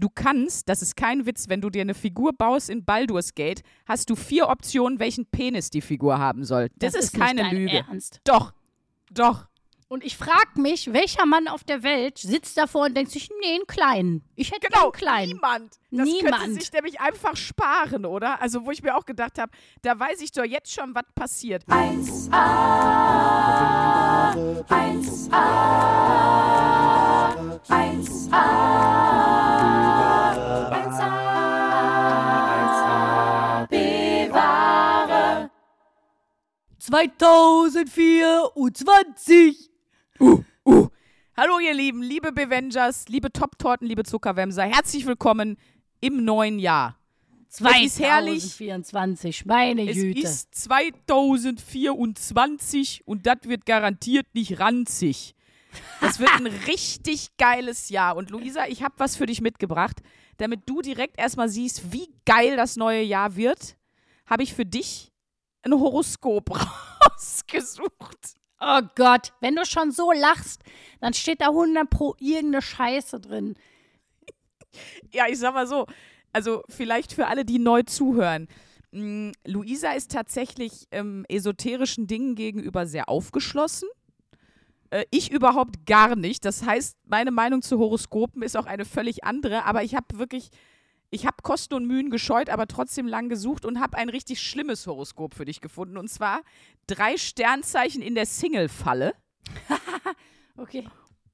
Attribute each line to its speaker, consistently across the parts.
Speaker 1: Du kannst, das ist kein Witz, wenn du dir eine Figur baust in Baldur's Gate, hast du vier Optionen, welchen Penis die Figur haben soll. Das,
Speaker 2: Das
Speaker 1: ist,
Speaker 2: ist nicht
Speaker 1: keine
Speaker 2: dein
Speaker 1: Lüge.
Speaker 2: Ernst.
Speaker 1: Doch, doch.
Speaker 2: Und ich frage mich, welcher Mann auf der Welt sitzt davor und denkt sich, nee, einen kleinen. Ich hätte
Speaker 1: Genau,
Speaker 2: einen kleinen.
Speaker 1: niemand. Das könnte
Speaker 2: Niemand.
Speaker 1: sich nämlich einfach sparen, oder? Also, wo ich mir auch gedacht habe, da weiß ich doch jetzt schon, was passiert.
Speaker 3: 1A, 1A, 1A, 1A, 1A,
Speaker 2: 2024.
Speaker 1: Uh, uh. Hallo, ihr Lieben, liebe Bevengers, liebe Top-Torten, liebe Zuckerwämser. Herzlich willkommen im neuen Jahr. Es ist herrlich.
Speaker 2: 2024, meine
Speaker 1: Es
Speaker 2: Güte.
Speaker 1: ist 2024 und das wird garantiert nicht ranzig. Das wird ein richtig geiles Jahr. Und Luisa, ich habe was für dich mitgebracht. Damit du direkt erstmal siehst, wie geil das neue Jahr wird, habe ich für dich ein Horoskop rausgesucht.
Speaker 2: oh Gott, wenn du schon so lachst, dann steht da 100 pro irgendeine Scheiße drin.
Speaker 1: Ja, ich sag mal so. Also, vielleicht für alle, die neu zuhören. Mm, Luisa ist tatsächlich ähm, esoterischen Dingen gegenüber sehr aufgeschlossen. Äh, ich überhaupt gar nicht. Das heißt, meine Meinung zu Horoskopen ist auch eine völlig andere. Aber ich habe wirklich, ich habe Kosten und Mühen gescheut, aber trotzdem lang gesucht und habe ein richtig schlimmes Horoskop für dich gefunden. Und zwar drei Sternzeichen in der Single-Falle.
Speaker 2: Okay.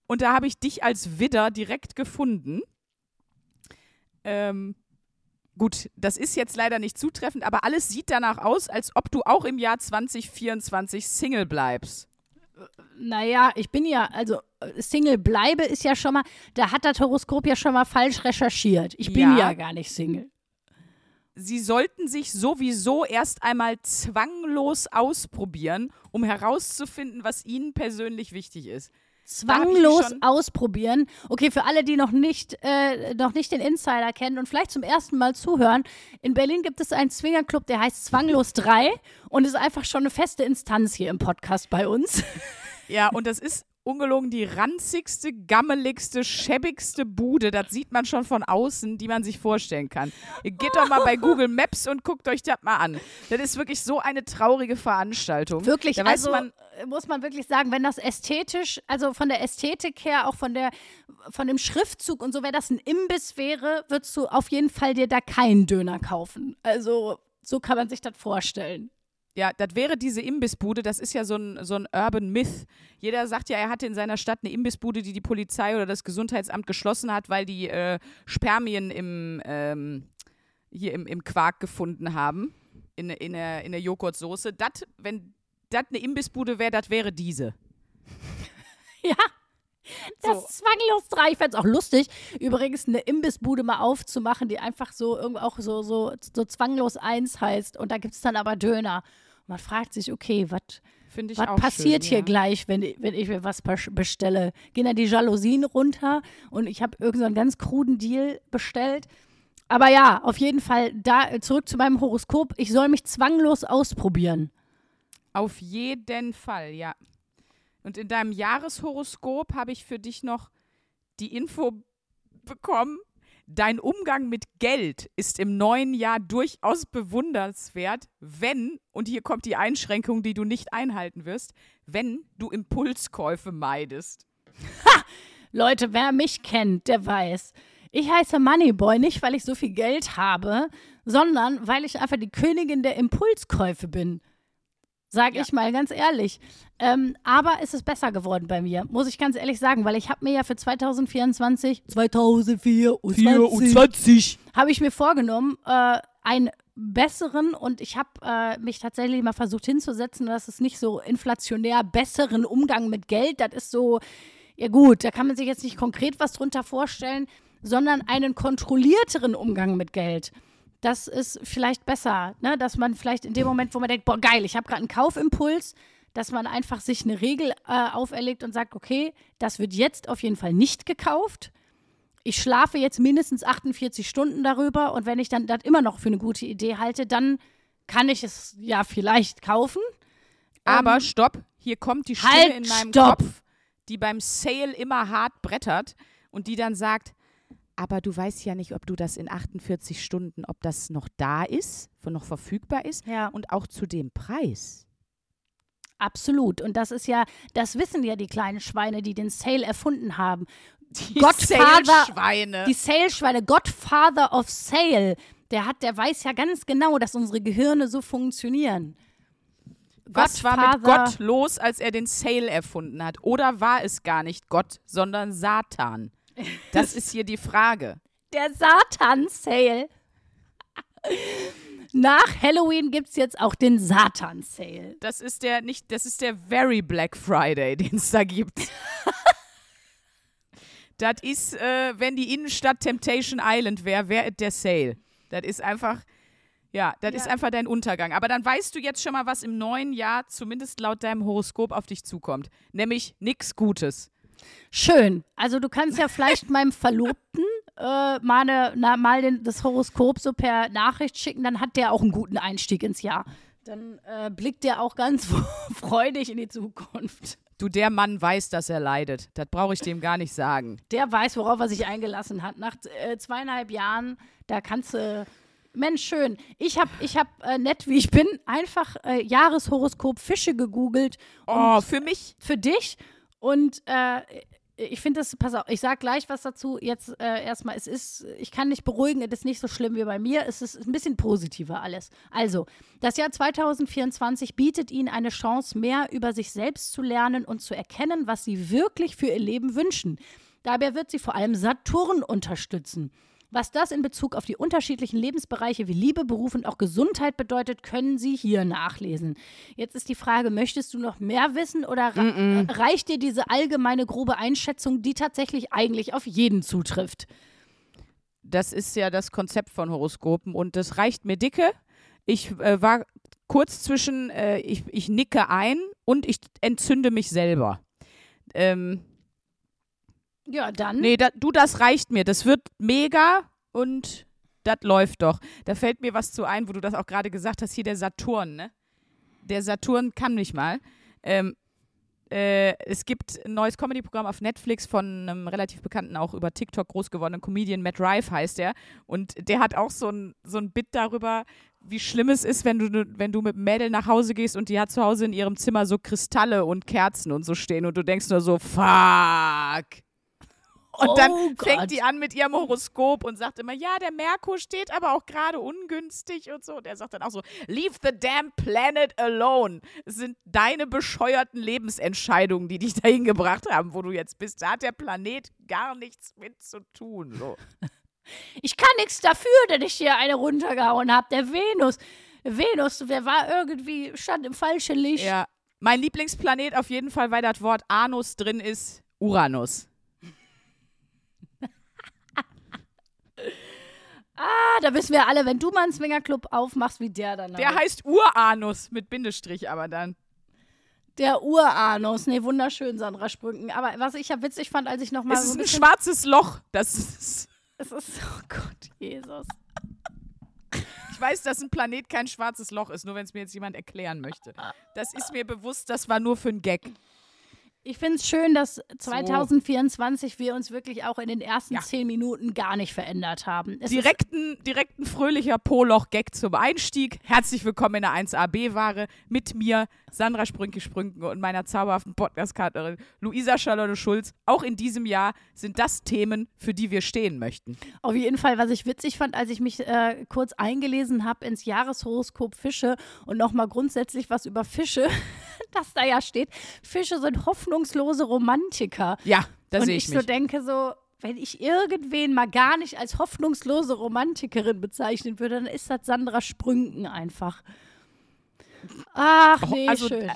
Speaker 1: Und da habe ich dich als Widder direkt gefunden. Ähm, gut, das ist jetzt leider nicht zutreffend, aber alles sieht danach aus, als ob du auch im Jahr 2024 Single bleibst.
Speaker 2: Naja, ich bin ja, also äh, Single bleibe ist ja schon mal, da hat das Horoskop ja schon mal falsch recherchiert. Ich bin
Speaker 1: Ja.
Speaker 2: ja gar nicht Single.
Speaker 1: Sie sollten sich sowieso erst einmal zwanglos ausprobieren, um herauszufinden, was ihnen persönlich wichtig ist.
Speaker 2: Zwanglos ausprobieren. Okay, für alle, die noch nicht, äh, noch nicht den Insider kennen und vielleicht zum ersten Mal zuhören, in Berlin gibt es einen Swingerclub, der heißt Zwanglos 3 und ist einfach schon eine feste Instanz hier im Podcast bei uns.
Speaker 1: Ja, und das ist ungelogen die ranzigste, gammeligste, schäbigste Bude, das sieht man schon von außen, die man sich vorstellen kann. Ihr geht doch mal bei Google Maps und guckt euch das mal an. Das ist wirklich so eine traurige Veranstaltung.
Speaker 2: Wirklich,
Speaker 1: da
Speaker 2: also
Speaker 1: man,
Speaker 2: muss man wirklich sagen, wenn das ästhetisch, also von der Ästhetik her, auch von der, von dem Schriftzug und so, wenn das ein Imbiss wäre, würdest du auf jeden Fall dir da keinen Döner kaufen. Also so kann man sich das vorstellen.
Speaker 1: Ja, das wäre diese Imbissbude, das ist ja so ein, so ein Urban Myth. Jeder sagt ja, er hatte in seiner Stadt eine Imbissbude, die die Polizei oder das Gesundheitsamt geschlossen hat, weil die äh, Spermien im, ähm, hier im, im Quark gefunden haben, in, in, der, in der Joghurtsoße. Dat, wenn das eine Imbissbude wäre, das wäre diese.
Speaker 2: Ja. Das
Speaker 1: So.
Speaker 2: ist zwanglos drei. Ich fände es auch lustig, übrigens eine Imbissbude mal aufzumachen, die einfach so auch so, so, so zwanglos eins heißt. Und da gibt es dann aber Döner. Man fragt sich, okay, was passiert
Speaker 1: schön,
Speaker 2: hier
Speaker 1: ja.
Speaker 2: gleich, wenn, ich- wenn ich mir was bes- bestelle? Gehen dann die Jalousien runter und ich habe irgendeinen so ganz kruden Deal bestellt. Aber ja, auf jeden Fall da äh, zurück zu meinem Horoskop. Ich soll mich zwanglos ausprobieren.
Speaker 1: Auf jeden Fall, ja. Und in deinem Jahreshoroskop habe ich für dich noch die Info bekommen. Dein Umgang mit Geld ist im neuen Jahr durchaus bewundernswert, wenn, und hier kommt die Einschränkung, die du nicht einhalten wirst, wenn du Impulskäufe meidest.
Speaker 2: Leute, wer mich kennt, der weiß, ich heiße Moneyboy nicht, weil ich so viel Geld habe, sondern weil ich einfach die Königin der Impulskäufe bin. Sag
Speaker 1: Ja.
Speaker 2: ich mal ganz ehrlich. Ähm, aber es ist besser geworden bei mir, muss ich ganz ehrlich sagen, weil ich habe mir ja für 2024, 2024, habe ich mir vorgenommen, äh, einen besseren und ich habe äh, mich tatsächlich mal versucht hinzusetzen, dass es nicht so inflationär besseren Umgang mit Geld, das ist so, ja gut, da kann man sich jetzt nicht konkret was drunter vorstellen, sondern einen kontrollierteren Umgang mit Geld. Das ist vielleicht besser, ne? dass man vielleicht in dem Moment, wo man denkt, boah, geil, ich habe gerade einen Kaufimpuls, dass man einfach sich eine Regel äh, auferlegt und sagt, okay, das wird jetzt auf jeden Fall nicht gekauft. Ich schlafe jetzt mindestens 48 Stunden darüber und wenn ich dann das immer noch für eine gute Idee halte, dann kann ich es ja vielleicht kaufen.
Speaker 1: Aber
Speaker 2: Ähm,
Speaker 1: stopp, hier kommt die Stimme
Speaker 2: halt,
Speaker 1: in meinem
Speaker 2: stopp.
Speaker 1: Kopf, die beim Sale immer hart brettert und die dann sagt, aber du weißt ja nicht, ob du das in 48 Stunden, ob das noch da ist, noch verfügbar ist
Speaker 2: Ja.
Speaker 1: und auch zu dem Preis.
Speaker 2: Absolut. Und das ist ja, das wissen ja die kleinen Schweine, die den Sale erfunden haben.
Speaker 1: Die Sale-Schweine.
Speaker 2: Die Sale-Schweine, Godfather of Sale, der hat, der weiß ja ganz genau, dass unsere Gehirne so funktionieren.
Speaker 1: Was war mit Gott los, als er den Sale erfunden hat? Oder war es gar nicht Gott, sondern Satan? Das ist hier die Frage.
Speaker 2: Der Satan-Sale. Nach Halloween gibt es jetzt auch den Satan-Sale.
Speaker 1: Das ist der nicht, das ist der Very Black Friday, den es da gibt. das ist, äh, wenn die Innenstadt Temptation Island wäre, wäre der Sale. Das ist einfach, ja, das ist
Speaker 2: Ja.
Speaker 1: einfach dein Untergang. Aber dann weißt du jetzt schon mal, was im neuen Jahr, zumindest laut deinem Horoskop, auf dich zukommt. Nämlich nichts Gutes.
Speaker 2: Schön. Also du kannst ja vielleicht meinem Verlobten äh, mal, eine, na, mal den, das Horoskop so per Nachricht schicken, dann hat der auch einen guten Einstieg ins Jahr. Dann äh, blickt der auch ganz freudig in die Zukunft.
Speaker 1: Du, der Mann weiß, dass er leidet. Das brauche ich dem gar nicht sagen.
Speaker 2: Der weiß, worauf er sich eingelassen hat. Nach äh, zweieinhalb Jahren, da kannst du. Mensch, schön. Ich habe, ich hab, äh, nett wie ich bin, einfach äh, Jahreshoroskop Fische gegoogelt
Speaker 1: Oh, für mich
Speaker 2: für dich. Und äh, ich finde das, pass auf, ich sag gleich was dazu. Jetzt äh, erstmal, es ist, ich kann dich beruhigen, es ist nicht so schlimm wie bei mir. Es ist ein bisschen positiver alles. Also, das Jahr 2024 bietet Ihnen eine Chance, mehr über sich selbst zu lernen und zu erkennen, was Sie wirklich für Ihr Leben wünschen. Dabei wird Sie vor allem Saturn unterstützen. Was das in Bezug auf die unterschiedlichen Lebensbereiche wie Liebe, Beruf und auch Gesundheit bedeutet, können Sie hier nachlesen. Jetzt ist die Frage, möchtest du noch mehr wissen oder ra reicht dir diese allgemeine grobe Einschätzung, die tatsächlich eigentlich auf jeden zutrifft?
Speaker 1: das ist ja das Konzept von Horoskopen und das reicht mir dicke. Ich äh, war kurz zwischen, äh, ich, ich nicke ein und ich entzünde mich selber. Ähm,
Speaker 2: Ja, dann.
Speaker 1: nee, da, du, das reicht mir. Das wird mega und das läuft doch. Da fällt mir was zu ein, wo du das auch gerade gesagt hast, hier der Saturn, ne? Der Saturn kann nicht mal. Ähm, äh, es gibt ein neues Comedy-Programm auf Netflix von einem relativ bekannten, auch über TikTok groß gewordenen Comedian, Matt Rife heißt der. Und der hat auch so ein, so ein Bit darüber, wie schlimm es ist, wenn du, wenn du mit Mädel nach Hause gehst und die hat zu Hause in ihrem Zimmer so Kristalle und Kerzen und so stehen und du denkst nur so, fuck. Und dann
Speaker 2: Oh
Speaker 1: fängt
Speaker 2: Gott.
Speaker 1: die an mit ihrem Horoskop und sagt immer, ja, der Merkur steht aber auch gerade ungünstig und so. Und er sagt dann auch so, leave the damn planet alone. Es sind deine bescheuerten Lebensentscheidungen, die dich dahin gebracht haben, wo du jetzt bist. Da hat der Planet gar nichts mit zu tun. So.
Speaker 2: Ich kann nichts dafür, dass ich hier eine runtergehauen habe. Der Venus. Venus, der war irgendwie, stand im falschen Licht.
Speaker 1: Ja. Mein Lieblingsplanet auf jeden Fall, weil das Wort Anus drin ist, Uranus.
Speaker 2: Ah, da wissen wir alle, wenn du mal einen Swingerclub aufmachst, wie der dann
Speaker 1: Der
Speaker 2: heißt.
Speaker 1: heißt Uranus mit Bindestrich aber dann.
Speaker 2: Der Uranus. Nee, wunderschön, Sandra Sprünken. Aber was ich ja witzig fand, als ich noch mal
Speaker 1: Es
Speaker 2: so
Speaker 1: ist
Speaker 2: ein
Speaker 1: schwarzes Loch. Das ist,
Speaker 2: Es ist, oh Gott, Jesus.
Speaker 1: ich weiß, dass ein Planet kein schwarzes Loch ist, nur wenn es mir jetzt jemand erklären möchte. Das ist mir bewusst, das war nur für einen Gag.
Speaker 2: Ich finde es schön, dass 2024 wir uns wirklich auch in den ersten
Speaker 1: Ja.
Speaker 2: zehn Minuten gar nicht verändert haben. Es
Speaker 1: Direkten, direkten fröhlicher Poloch-Gag zum Einstieg. Herzlich willkommen in der 1AB-Ware mit mir, Sandra Sprünke-Sprünken und meiner zauberhaften Podcast-Partnerin Luisa Charlotte Schulz. Auch in diesem Jahr sind das Themen, für die wir stehen möchten.
Speaker 2: auf jeden Fall, was ich witzig fand, als ich mich äh, kurz eingelesen habe ins Jahreshoroskop Fische und nochmal grundsätzlich was über Fische, das da ja steht. Fische sind hoffnungslose Romantiker.
Speaker 1: Ja, da
Speaker 2: und
Speaker 1: sehe
Speaker 2: ich,
Speaker 1: ich
Speaker 2: so
Speaker 1: mich.
Speaker 2: denke so, wenn ich irgendwen mal gar nicht als hoffnungslose Romantikerin bezeichnen würde, dann ist das Sandra Sprünken einfach. Ach, nee,
Speaker 1: also,
Speaker 2: schön.
Speaker 1: äh,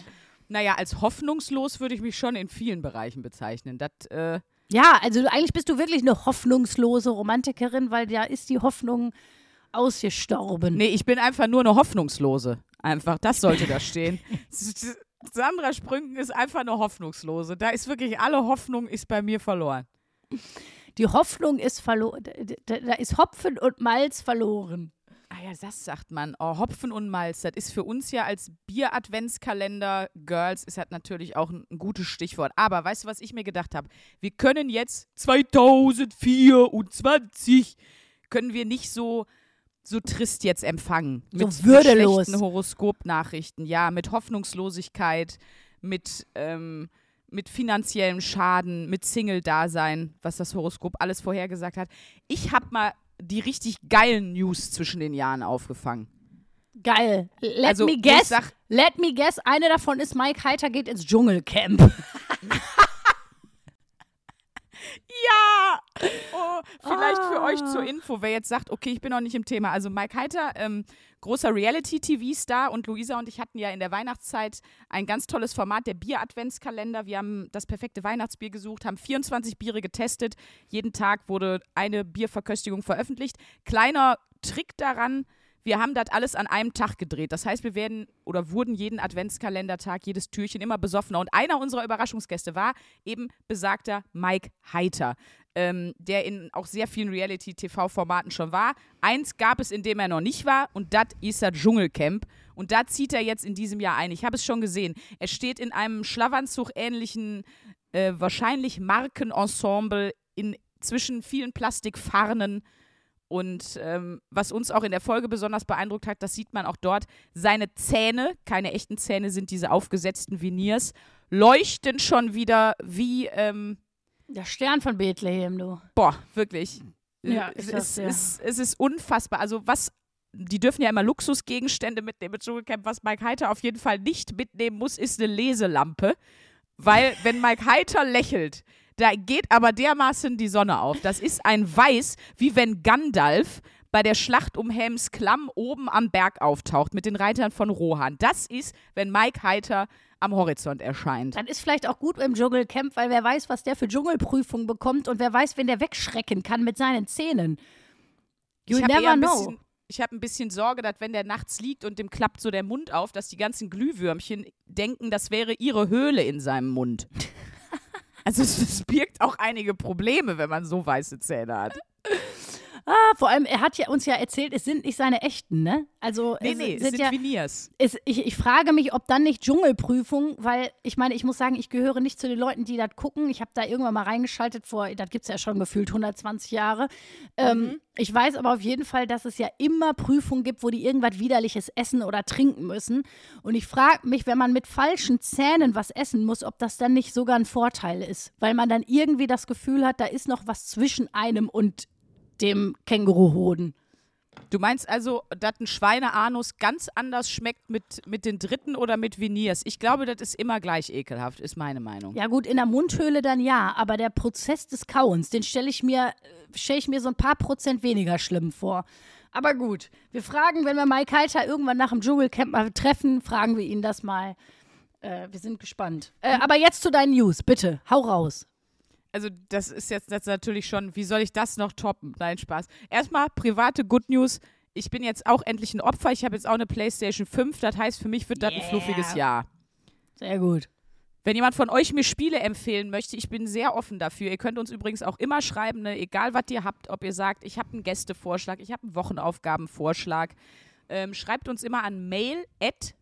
Speaker 1: naja, als hoffnungslos würde ich mich schon in vielen Bereichen bezeichnen. Das, äh,
Speaker 2: Ja, also eigentlich bist du wirklich eine hoffnungslose Romantikerin, weil da ist die Hoffnung ausgestorben.
Speaker 1: nee, ich bin einfach nur eine Hoffnungslose. Einfach, das sollte da stehen. Sandra Sprünken ist einfach eine Hoffnungslose. Da ist wirklich alle Hoffnung ist bei mir verloren.
Speaker 2: Die Hoffnung ist verloren. Da, da ist Hopfen und Malz verloren.
Speaker 1: Ah ja, das sagt man. Oh, Hopfen und Malz, das ist für uns ja als Bier-Adventskalender Girls, ist halt natürlich auch ein, ein gutes Stichwort. Aber weißt du, was ich mir gedacht habe? Wir können jetzt 2024 können wir nicht so so trist jetzt empfangen.
Speaker 2: So
Speaker 1: mit
Speaker 2: würdelos.
Speaker 1: Mit schlechten Horoskopnachrichten, ja, mit Hoffnungslosigkeit, mit, ähm, mit finanziellem Schaden, mit Single-Dasein, was das Horoskop alles vorhergesagt hat. Ich habe mal die richtig geilen News zwischen den Jahren aufgefangen.
Speaker 2: Geil. Let
Speaker 1: Also,
Speaker 2: me guess.
Speaker 1: sag-
Speaker 2: let me guess. Eine davon ist Mike Heiter geht ins Dschungelcamp.
Speaker 1: Ja! Oh, vielleicht für euch
Speaker 2: Ah.
Speaker 1: zur Info, wer jetzt sagt, okay, ich bin noch nicht im Thema. Also Mike Heiter, ähm, großer Reality-TV-Star und Luisa und ich hatten ja in der Weihnachtszeit ein ganz tolles Format, der Bier-Adventskalender. Wir haben das perfekte Weihnachtsbier gesucht, haben 24 Biere getestet. Jeden Tag wurde eine Bierverköstigung veröffentlicht. Kleiner Trick daran, wir haben das alles an einem Tag gedreht. Das heißt, wir werden oder wurden jeden Adventskalendertag, jedes Türchen immer besoffener. Und einer unserer Überraschungsgäste war eben besagter Mike Heiter, ähm, der in auch sehr vielen Reality-TV-Formaten schon war. Eins gab es, in dem er noch nicht war, und das ist das Dschungelcamp. Und da zieht er jetzt in diesem Jahr ein. Ich habe es schon gesehen. Er steht in einem Schlafanzug-ähnlichen, äh, wahrscheinlich Markenensemble in zwischen vielen Plastikfarnen. Und ähm, was uns auch in der Folge besonders beeindruckt hat, das sieht man auch dort, seine Zähne, keine echten Zähne sind diese aufgesetzten Veneers, leuchten schon wieder wie, ähm,
Speaker 2: Der Stern von Bethlehem, du.
Speaker 1: boah, wirklich.
Speaker 2: Ja,
Speaker 1: es,
Speaker 2: ist das,
Speaker 1: ist,
Speaker 2: ja.
Speaker 1: es, es ist unfassbar. Also was, die dürfen ja immer Luxusgegenstände mitnehmen mit Dschungelcamp. Was Mike Heiter auf jeden Fall nicht mitnehmen muss, ist eine Leselampe. Weil, wenn Mike Heiter lächelt, da geht aber dermaßen die Sonne auf. Das ist ein Weiß, wie wenn Gandalf bei der Schlacht um Helms Klamm oben am Berg auftaucht mit den Reitern von Rohan. Das ist, wenn Mike Heiter am Horizont erscheint.
Speaker 2: Das ist vielleicht auch gut im Dschungelcamp, weil wer weiß, was der für Dschungelprüfungen bekommt und wer weiß, wen der wegschrecken kann mit seinen Zähnen. You
Speaker 1: ich habe
Speaker 2: never know.
Speaker 1: bisschen, ich habe ein bisschen Sorge, dass wenn der nachts liegt und dem klappt so der Mund auf, dass die ganzen Glühwürmchen denken, das wäre ihre Höhle in seinem Mund. also es birgt auch einige Probleme, wenn man so weiße Zähne hat.
Speaker 2: Ah, vor allem, er hat ja uns ja erzählt, es sind nicht seine echten, ne? Also
Speaker 1: Nee,
Speaker 2: es
Speaker 1: nee, es
Speaker 2: sind
Speaker 1: sind
Speaker 2: ja,
Speaker 1: Veneers.
Speaker 2: es, ich, ich frage mich, ob dann nicht Dschungelprüfung, weil ich meine, ich muss sagen, ich gehöre nicht zu den Leuten, die das gucken. Ich habe da irgendwann mal reingeschaltet vor, das gibt es ja schon gefühlt 120 Jahre. Ähm, ich weiß aber auf jeden Fall, dass es ja immer Prüfungen gibt, wo die irgendwas Widerliches essen oder trinken müssen. Und ich frage mich, wenn man mit falschen Zähnen was essen muss, ob das dann nicht sogar ein Vorteil ist, weil man dann irgendwie das Gefühl hat, da ist noch was zwischen einem und dem Känguruhoden.
Speaker 1: Du meinst also, dass ein Schweineanus ganz anders schmeckt mit, mit den Dritten oder mit Veneers? Ich glaube, das ist immer gleich ekelhaft, ist meine Meinung.
Speaker 2: Ja gut, in der Mundhöhle dann ja, aber der Prozess des Kauens, den stelle ich mir, stelle ich mir so ein paar Prozent weniger schlimm vor. Aber gut, wir fragen, wenn wir Mike Heiter irgendwann nach dem Dschungelcamp mal treffen, fragen wir ihn das mal. Äh, wir sind gespannt. Äh, aber jetzt zu deinen News, bitte, hau raus.
Speaker 1: Also, das ist jetzt, jetzt natürlich schon, wie soll ich das noch toppen? Nein, Spaß. Erstmal private Good News. Ich bin jetzt auch endlich ein Opfer. Ich habe jetzt auch eine PlayStation 5. Das heißt, für mich wird das ein fluffiges Jahr.
Speaker 2: Sehr gut.
Speaker 1: Wenn jemand von euch mir Spiele empfehlen möchte, ich bin sehr offen dafür. Ihr könnt uns übrigens auch immer schreiben, ne? egal was ihr habt, ob ihr sagt, ich habe einen Gästevorschlag, ich habe einen Wochenaufgabenvorschlag. Ähm, schreibt uns immer an mail at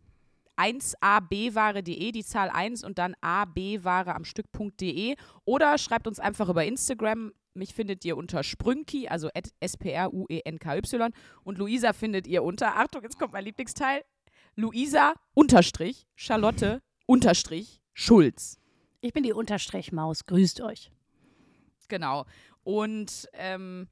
Speaker 1: 1abware.de, die Zahl 1 und dann abware am Stück.de oder schreibt uns einfach über Instagram. Mich findet ihr unter Sprünki, also S-P-R-U-E-N-K-Y und Luisa findet ihr unter, Achtung, jetzt kommt mein Lieblingsteil, Luisa unterstrich Charlotte unterstrich Schulz.
Speaker 2: Ich bin die Unterstrichmaus, grüßt euch.
Speaker 1: Genau. Und ähm,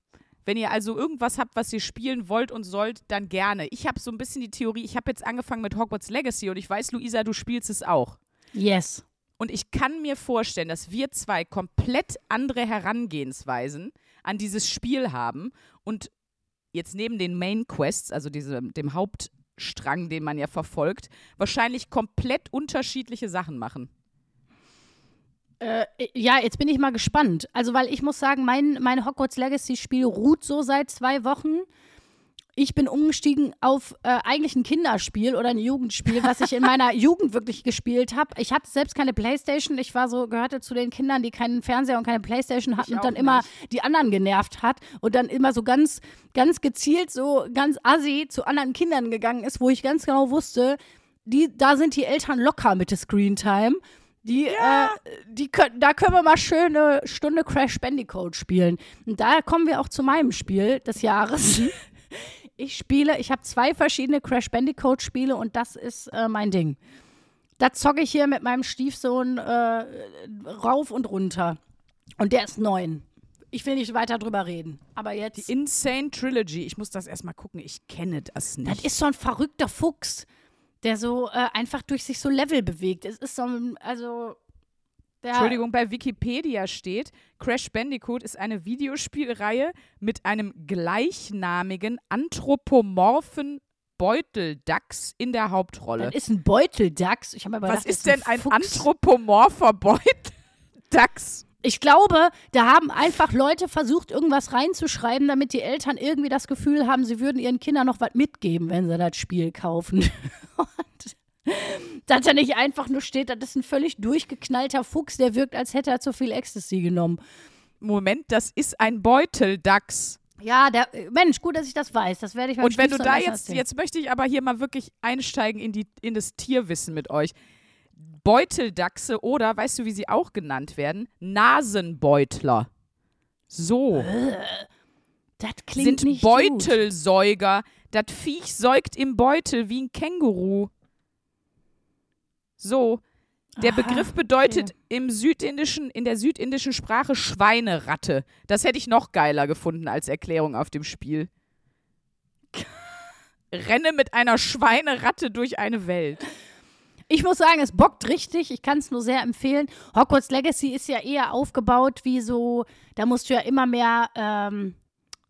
Speaker 1: wenn ihr also irgendwas habt, was ihr spielen wollt und sollt, dann gerne. Ich habe so ein bisschen die Theorie, ich habe jetzt angefangen mit Hogwarts Legacy und ich weiß, Luisa, du spielst es auch.
Speaker 2: Yes.
Speaker 1: Und ich kann mir vorstellen, dass wir zwei komplett andere Herangehensweisen an dieses Spiel haben und jetzt neben den Main Quests, also diese, dem Hauptstrang, den man ja verfolgt, wahrscheinlich komplett unterschiedliche Sachen machen.
Speaker 2: Äh, ja, jetzt bin ich mal gespannt. Also, weil ich muss sagen, mein, mein Hogwarts Legacy-Spiel ruht so seit zwei Wochen. ich bin umgestiegen auf äh, eigentlich ein Kinderspiel oder ein Jugendspiel, was ich in meiner Jugend wirklich gespielt habe. Ich hatte selbst keine Playstation. Ich war so, gehörte zu den Kindern, die keinen Fernseher und keine Playstation hatten und dann
Speaker 1: auch
Speaker 2: immer
Speaker 1: nicht.
Speaker 2: die anderen genervt hat und dann immer so ganz, ganz gezielt, so ganz assi zu anderen Kindern gegangen ist, wo ich ganz genau wusste, die, da sind die Eltern locker mit der Screentime. Die, äh, die können, da können wir mal schön eine Stunde Crash Bandicoot spielen. Und da kommen wir auch zu meinem Spiel des Jahres. Ich spiele, ich habe zwei verschiedene Crash Bandicoot Spiele und das ist äh, mein Ding. Da zocke ich hier mit meinem Stiefsohn äh, rauf und runter. Und der ist neun. Ich will nicht weiter drüber reden. Aber jetzt.
Speaker 1: Insane Trilogy. Ich muss das erstmal gucken. Ich kenne das nicht.
Speaker 2: Das ist so ein verrückter Fuchs, der so äh, einfach durch sich so Level bewegt. Es ist so ein, also. Der,
Speaker 1: Entschuldigung, bei Wikipedia steht, Crash Bandicoot ist eine Videospielreihe mit einem gleichnamigen anthropomorphen Beuteldachs in der Hauptrolle.
Speaker 2: Das ist ein Beuteldachs. Ich habe aber
Speaker 1: Was
Speaker 2: gedacht, das
Speaker 1: ist denn ein
Speaker 2: Fuchs.
Speaker 1: anthropomorpher Beuteldachs?
Speaker 2: Ich glaube, da haben einfach Leute versucht, irgendwas reinzuschreiben, damit die Eltern irgendwie das Gefühl haben, sie würden ihren Kindern noch was mitgeben, wenn sie das Spiel kaufen. Und dass da nicht einfach nur steht, das ist ein völlig durchgeknallter Fuchs, der wirkt, als hätte er zu viel Ecstasy genommen.
Speaker 1: Moment, das ist ein Beuteldachs.
Speaker 2: Ja, der, Mensch, gut, dass ich das weiß. Das werde ich
Speaker 1: Und wenn du da jetzt,
Speaker 2: erzählen.
Speaker 1: jetzt möchte ich aber hier mal wirklich einsteigen in, die, in das Tierwissen mit euch. Beuteldachse oder, weißt du, wie sie auch genannt werden? Nasenbeutler. So.
Speaker 2: das klingt
Speaker 1: sind
Speaker 2: nicht gut.
Speaker 1: Beutelsäuger. Das Viech säugt im Beutel wie ein Känguru. So. Der
Speaker 2: Aha,
Speaker 1: Begriff bedeutet im südindischen, in der südindischen Sprache Schweineratte. Das hätte ich noch geiler gefunden als Erklärung auf dem Spiel. Renne mit einer Schweineratte durch eine Welt.
Speaker 2: Ich muss sagen, es bockt richtig. Ich kann es nur sehr empfehlen. Hogwarts Legacy ist ja eher aufgebaut wie so, da musst du ja immer mehr ähm,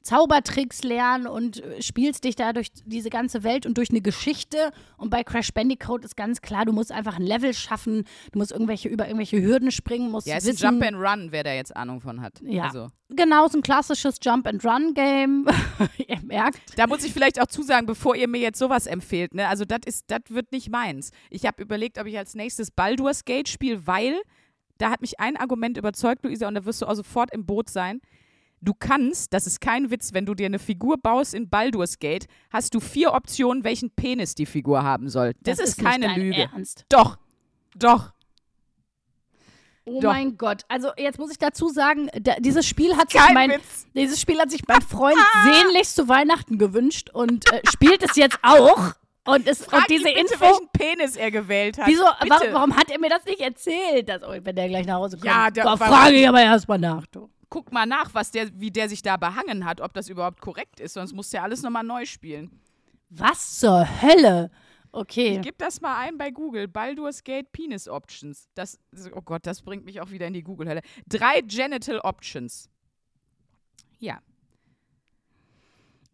Speaker 2: Zaubertricks lernen und äh, spielst dich da durch diese ganze Welt und durch eine Geschichte. Und bei Crash Bandicoot ist ganz klar, du musst einfach ein Level schaffen, du musst irgendwelche über irgendwelche Hürden springen, musst
Speaker 1: Ja, es ist
Speaker 2: wissen,
Speaker 1: ein Jump and Run, wer da jetzt Ahnung von hat.
Speaker 2: Ja.
Speaker 1: Also,
Speaker 2: genau, so ein klassisches Jump and Run Game. Ihr merkt.
Speaker 1: da muss ich vielleicht auch zusagen, bevor ihr mir jetzt sowas empfehlt, ne? Also das ist, das wird nicht meins. Ich habe überlegt, ob ich als nächstes Baldur's Gate spiele, weil da hat mich ein Argument überzeugt, Luisa, und da wirst du auch sofort im Boot sein. Du kannst, das ist kein Witz, wenn du dir eine Figur baust in Baldur's Gate, hast du vier Optionen, welchen Penis die Figur haben soll. Das, ist,
Speaker 2: nicht
Speaker 1: keine Lüge.
Speaker 2: Ernst.
Speaker 1: Doch, doch.
Speaker 2: Oh
Speaker 1: Doch.
Speaker 2: mein Gott. Also jetzt muss ich dazu sagen, da, dieses Spiel hat sich
Speaker 1: Kein
Speaker 2: mein
Speaker 1: Witz.
Speaker 2: dieses Spiel hat sich mein Freund sehnlichst zu Weihnachten gewünscht und äh, spielt es jetzt auch. Und, es,
Speaker 1: Frag
Speaker 2: und diese
Speaker 1: bitte,
Speaker 2: Info.
Speaker 1: welchen Penis er gewählt hat.
Speaker 2: Wieso, warum, warum hat er mir das nicht erzählt? Das, oh, wenn der gleich nach Hause kommt.
Speaker 1: Ja, der-
Speaker 2: da frage ich aber erstmal nach. Du.
Speaker 1: Guck mal nach, was der, wie der sich da behangen hat, ob das überhaupt korrekt ist, sonst musst du ja alles nochmal neu spielen.
Speaker 2: Was zur Hölle? Okay.
Speaker 1: Gib das mal ein bei Google. Baldur's Gate Penis Options. Das, oh Gott, das bringt mich auch wieder in die Google-Hölle. Drei Genital Options. Ja.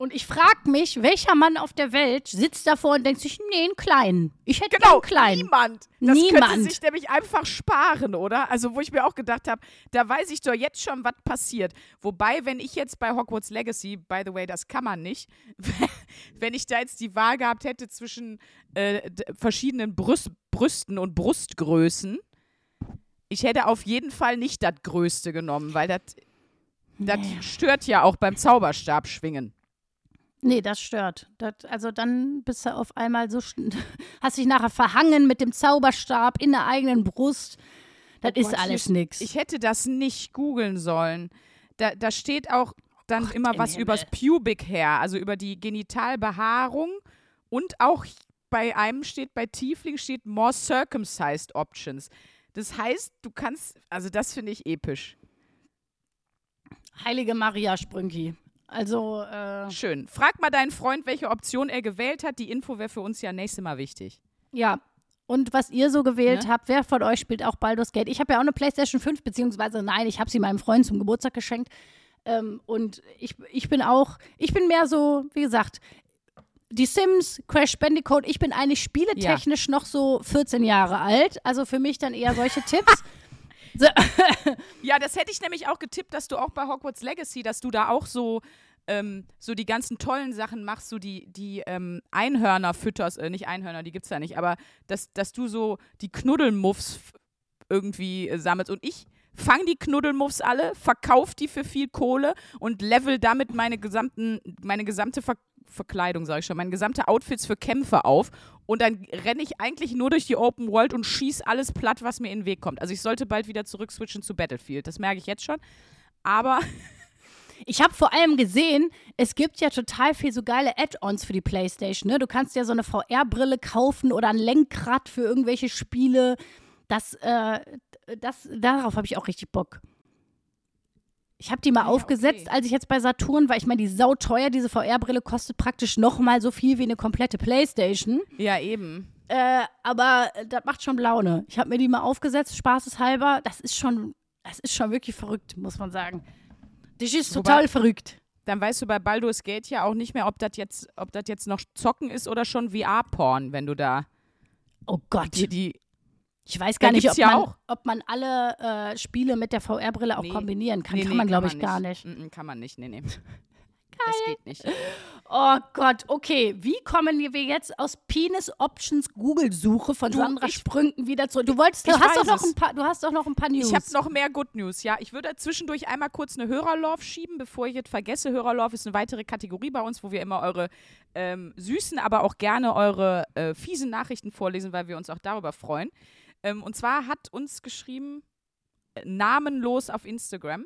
Speaker 2: Und ich frage mich, welcher Mann auf der Welt sitzt davor und denkt sich, nee, einen kleinen. Ich hätte
Speaker 1: Genau,
Speaker 2: einen kleinen.
Speaker 1: niemand. Das könnte
Speaker 2: Niemand.
Speaker 1: sich nämlich einfach sparen, oder? Also, wo ich mir auch gedacht habe, da weiß ich doch jetzt schon, was passiert. Wobei, wenn ich jetzt bei Hogwarts Legacy, by the way, das kann man nicht, wenn ich da jetzt die Wahl gehabt hätte zwischen äh, verschiedenen Brüst, Brüsten und Brustgrößen, ich hätte auf jeden Fall nicht das Größte genommen, weil das das stört ja auch beim Zauberstab schwingen.
Speaker 2: Nee, das stört. Das, also dann bist du auf einmal so, hast dich nachher verhangen mit dem Zauberstab in der eigenen Brust. Das ist
Speaker 1: Oh Gott,
Speaker 2: alles nix.
Speaker 1: Ich hätte das nicht googeln sollen. Da, da steht auch dann
Speaker 2: Gott
Speaker 1: immer
Speaker 2: im
Speaker 1: was
Speaker 2: Himmel.
Speaker 1: übers Pubic Hair, also über die Genitalbehaarung. Und auch bei einem steht, bei Tiefling steht More Circumcised Options. Das heißt, du kannst, also das finde ich episch.
Speaker 2: Heilige Maria Sprünki. Also, äh,
Speaker 1: Schön. Frag mal deinen Freund, welche Option er gewählt hat. Die Info wäre für uns ja nächstes Mal wichtig.
Speaker 2: ja. Und was ihr so gewählt
Speaker 1: Ne?
Speaker 2: habt, wer von euch spielt auch Baldur's Gate? Ich habe ja auch eine PlayStation 5, beziehungsweise nein, ich habe sie meinem Freund zum Geburtstag geschenkt. Ähm, und ich, ich bin auch, ich bin mehr so, wie gesagt, die Sims, Crash Bandicoot, ich bin eigentlich spieletechnisch noch so 14 Jahre alt. Also für mich dann eher solche Tipps. So,
Speaker 1: Ja, das hätte ich nämlich auch getippt, dass du auch bei Hogwarts Legacy, dass du da auch so ähm, so die ganzen tollen Sachen machst, so die, die ähm, Einhörner fütterst, äh, nicht Einhörner, die gibt's ja nicht, aber dass, dass du so die Knuddelmuffs irgendwie äh, sammelst. Und ich fang die Knuddelmuffs alle, verkauf die für viel Kohle und level damit meine gesamten, meine gesamte Ver Verkleidung, sage ich schon, meine gesamte Outfits für Kämpfe auf und dann renne ich eigentlich nur durch die Open World und schieß alles platt, was mir in den Weg kommt. Also ich sollte bald wieder zurückswitchen zu Battlefield, das merke ich jetzt schon. Aber
Speaker 2: Ich habe vor allem gesehen, es gibt ja total viel so geile Add-ons für die PlayStation. Ne? Du kannst ja so eine VR-Brille kaufen oder ein Lenkrad für irgendwelche Spiele. Das, äh, das, darauf habe ich auch richtig Bock. Ich habe die mal
Speaker 1: Ah ja,
Speaker 2: aufgesetzt,
Speaker 1: okay.
Speaker 2: als ich jetzt bei Saturn war. Ich meine, die ist sauteuer, diese VR-Brille kostet praktisch nochmal so viel wie eine komplette PlayStation.
Speaker 1: ja, eben.
Speaker 2: Äh, aber äh, das macht schon Laune. Ich habe mir die mal aufgesetzt, spaßeshalber. Das ist schon, das ist schon wirklich verrückt, muss man sagen. Das ist
Speaker 1: Wobei-
Speaker 2: total verrückt.
Speaker 1: Dann weißt du bei Baldur's Gate ja auch nicht mehr, ob das jetzt, ob das jetzt noch Zocken ist oder schon VR-Porn, wenn du da
Speaker 2: Oh Gott.
Speaker 1: die, die
Speaker 2: Ich weiß
Speaker 1: Da
Speaker 2: gar nicht,
Speaker 1: gibt's
Speaker 2: ob,
Speaker 1: ja
Speaker 2: man, ob man alle äh, Spiele mit der VR-Brille auch
Speaker 1: Nee.
Speaker 2: kombinieren kann.
Speaker 1: Nee,
Speaker 2: kann
Speaker 1: nee,
Speaker 2: man, glaube ich, gar nicht.
Speaker 1: Mm, mm, kann man nicht, nee, nee. Das geht nicht.
Speaker 2: Oh Gott, okay. Wie kommen wir jetzt aus Penis Options Google-Suche von
Speaker 1: Du,
Speaker 2: Sandra
Speaker 1: ich-
Speaker 2: Sprünken wieder zurück? Du wolltest, du hast doch noch
Speaker 1: es.
Speaker 2: ein paar, du hast doch noch ein paar News.
Speaker 1: Ich habe noch mehr Good News, ja. Ich würde zwischendurch einmal kurz eine Hörerlove schieben, bevor ich jetzt vergesse. Hörerlove ist eine weitere Kategorie bei uns, wo wir immer eure ähm, süßen, aber auch gerne eure äh, fiesen Nachrichten vorlesen, weil wir uns auch darüber freuen. Ähm, und zwar hat uns geschrieben, äh, namenlos auf Instagram,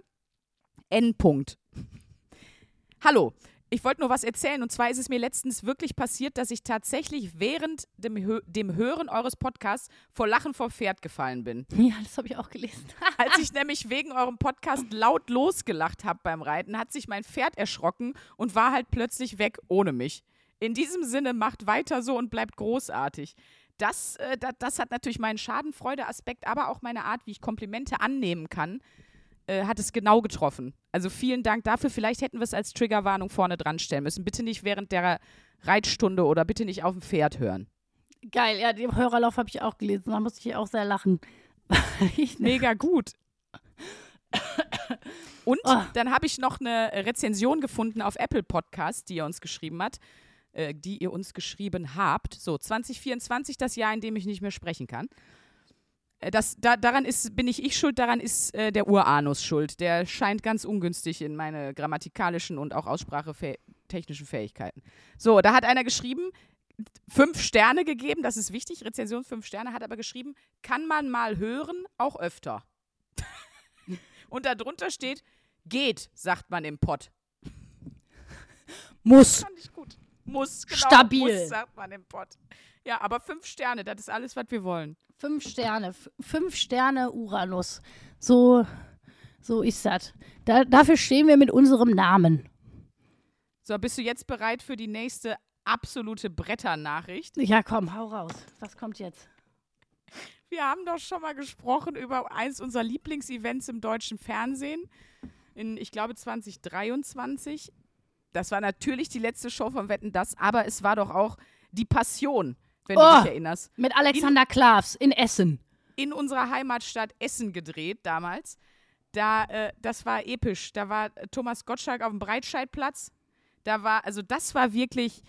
Speaker 1: N. -Punkt. Hallo, ich wollte nur was erzählen. Und zwar ist es mir letztens wirklich passiert, dass ich tatsächlich während dem, Hö dem Hören eures Podcasts vor Lachen vom Pferd gefallen bin.
Speaker 2: ja, das habe ich auch gelesen.
Speaker 1: Als ich nämlich wegen eurem Podcast laut losgelacht habe beim Reiten, hat sich mein Pferd erschrocken und war halt plötzlich weg ohne mich. In diesem Sinne, macht weiter so und bleibt großartig. Das, äh, das, das hat natürlich meinen Schadenfreude-Aspekt, aber auch meine Art, wie ich Komplimente annehmen kann, äh, hat es genau getroffen. Also vielen Dank dafür. Vielleicht hätten wir es als Triggerwarnung vorne dran stellen müssen. Bitte nicht während der Reitstunde oder bitte nicht auf dem Pferd hören.
Speaker 2: Geil, ja, den Hörerlauf habe ich auch gelesen. Da musste ich auch sehr lachen. ich,
Speaker 1: Mega gut. Und
Speaker 2: Oh.
Speaker 1: dann habe ich noch eine Rezension gefunden auf Apple Podcast, die ihr uns geschrieben hat, äh, die ihr uns geschrieben habt. So, 2024, das Jahr, in dem ich nicht mehr sprechen kann. Äh, Das, da, daran ist, bin ich ich schuld, daran ist äh, der Uranus schuld. Der scheint ganz ungünstig in meine grammatikalischen und auch aussprachetechnischen Fähigkeiten. So, da hat einer geschrieben, fünf Sterne gegeben, das ist wichtig, Rezension fünf Sterne, hat aber geschrieben, kann man mal hören, auch öfter. und darunter steht, geht, sagt man im Pott.
Speaker 2: muss.
Speaker 1: Fand ich gut. Muss, genau.
Speaker 2: Stabil.
Speaker 1: Muss, sagt man im Pott. Ja, aber fünf Sterne, das ist alles, was wir wollen.
Speaker 2: Fünf Sterne. Fünf Sterne Uranus. So, so ist das. Da, dafür stehen wir mit unserem Namen.
Speaker 1: So, bist du jetzt bereit für die nächste absolute Bretternachricht?
Speaker 2: Ja, komm, hau raus. Was kommt jetzt?
Speaker 1: Wir haben doch schon mal gesprochen über eins unserer Lieblingsevents im deutschen Fernsehen. In, ich glaube, 2023. Das war natürlich die letzte Show von Wetten Das, aber es war doch auch die Passion, wenn
Speaker 2: Oh.
Speaker 1: du dich erinnerst.
Speaker 2: Mit Alexander Klavs in Essen.
Speaker 1: in unserer Heimatstadt Essen gedreht damals. Da, äh, das war episch. Da war äh, Thomas Gottschalk auf dem Breitscheidplatz. Da war, also das war wirklich,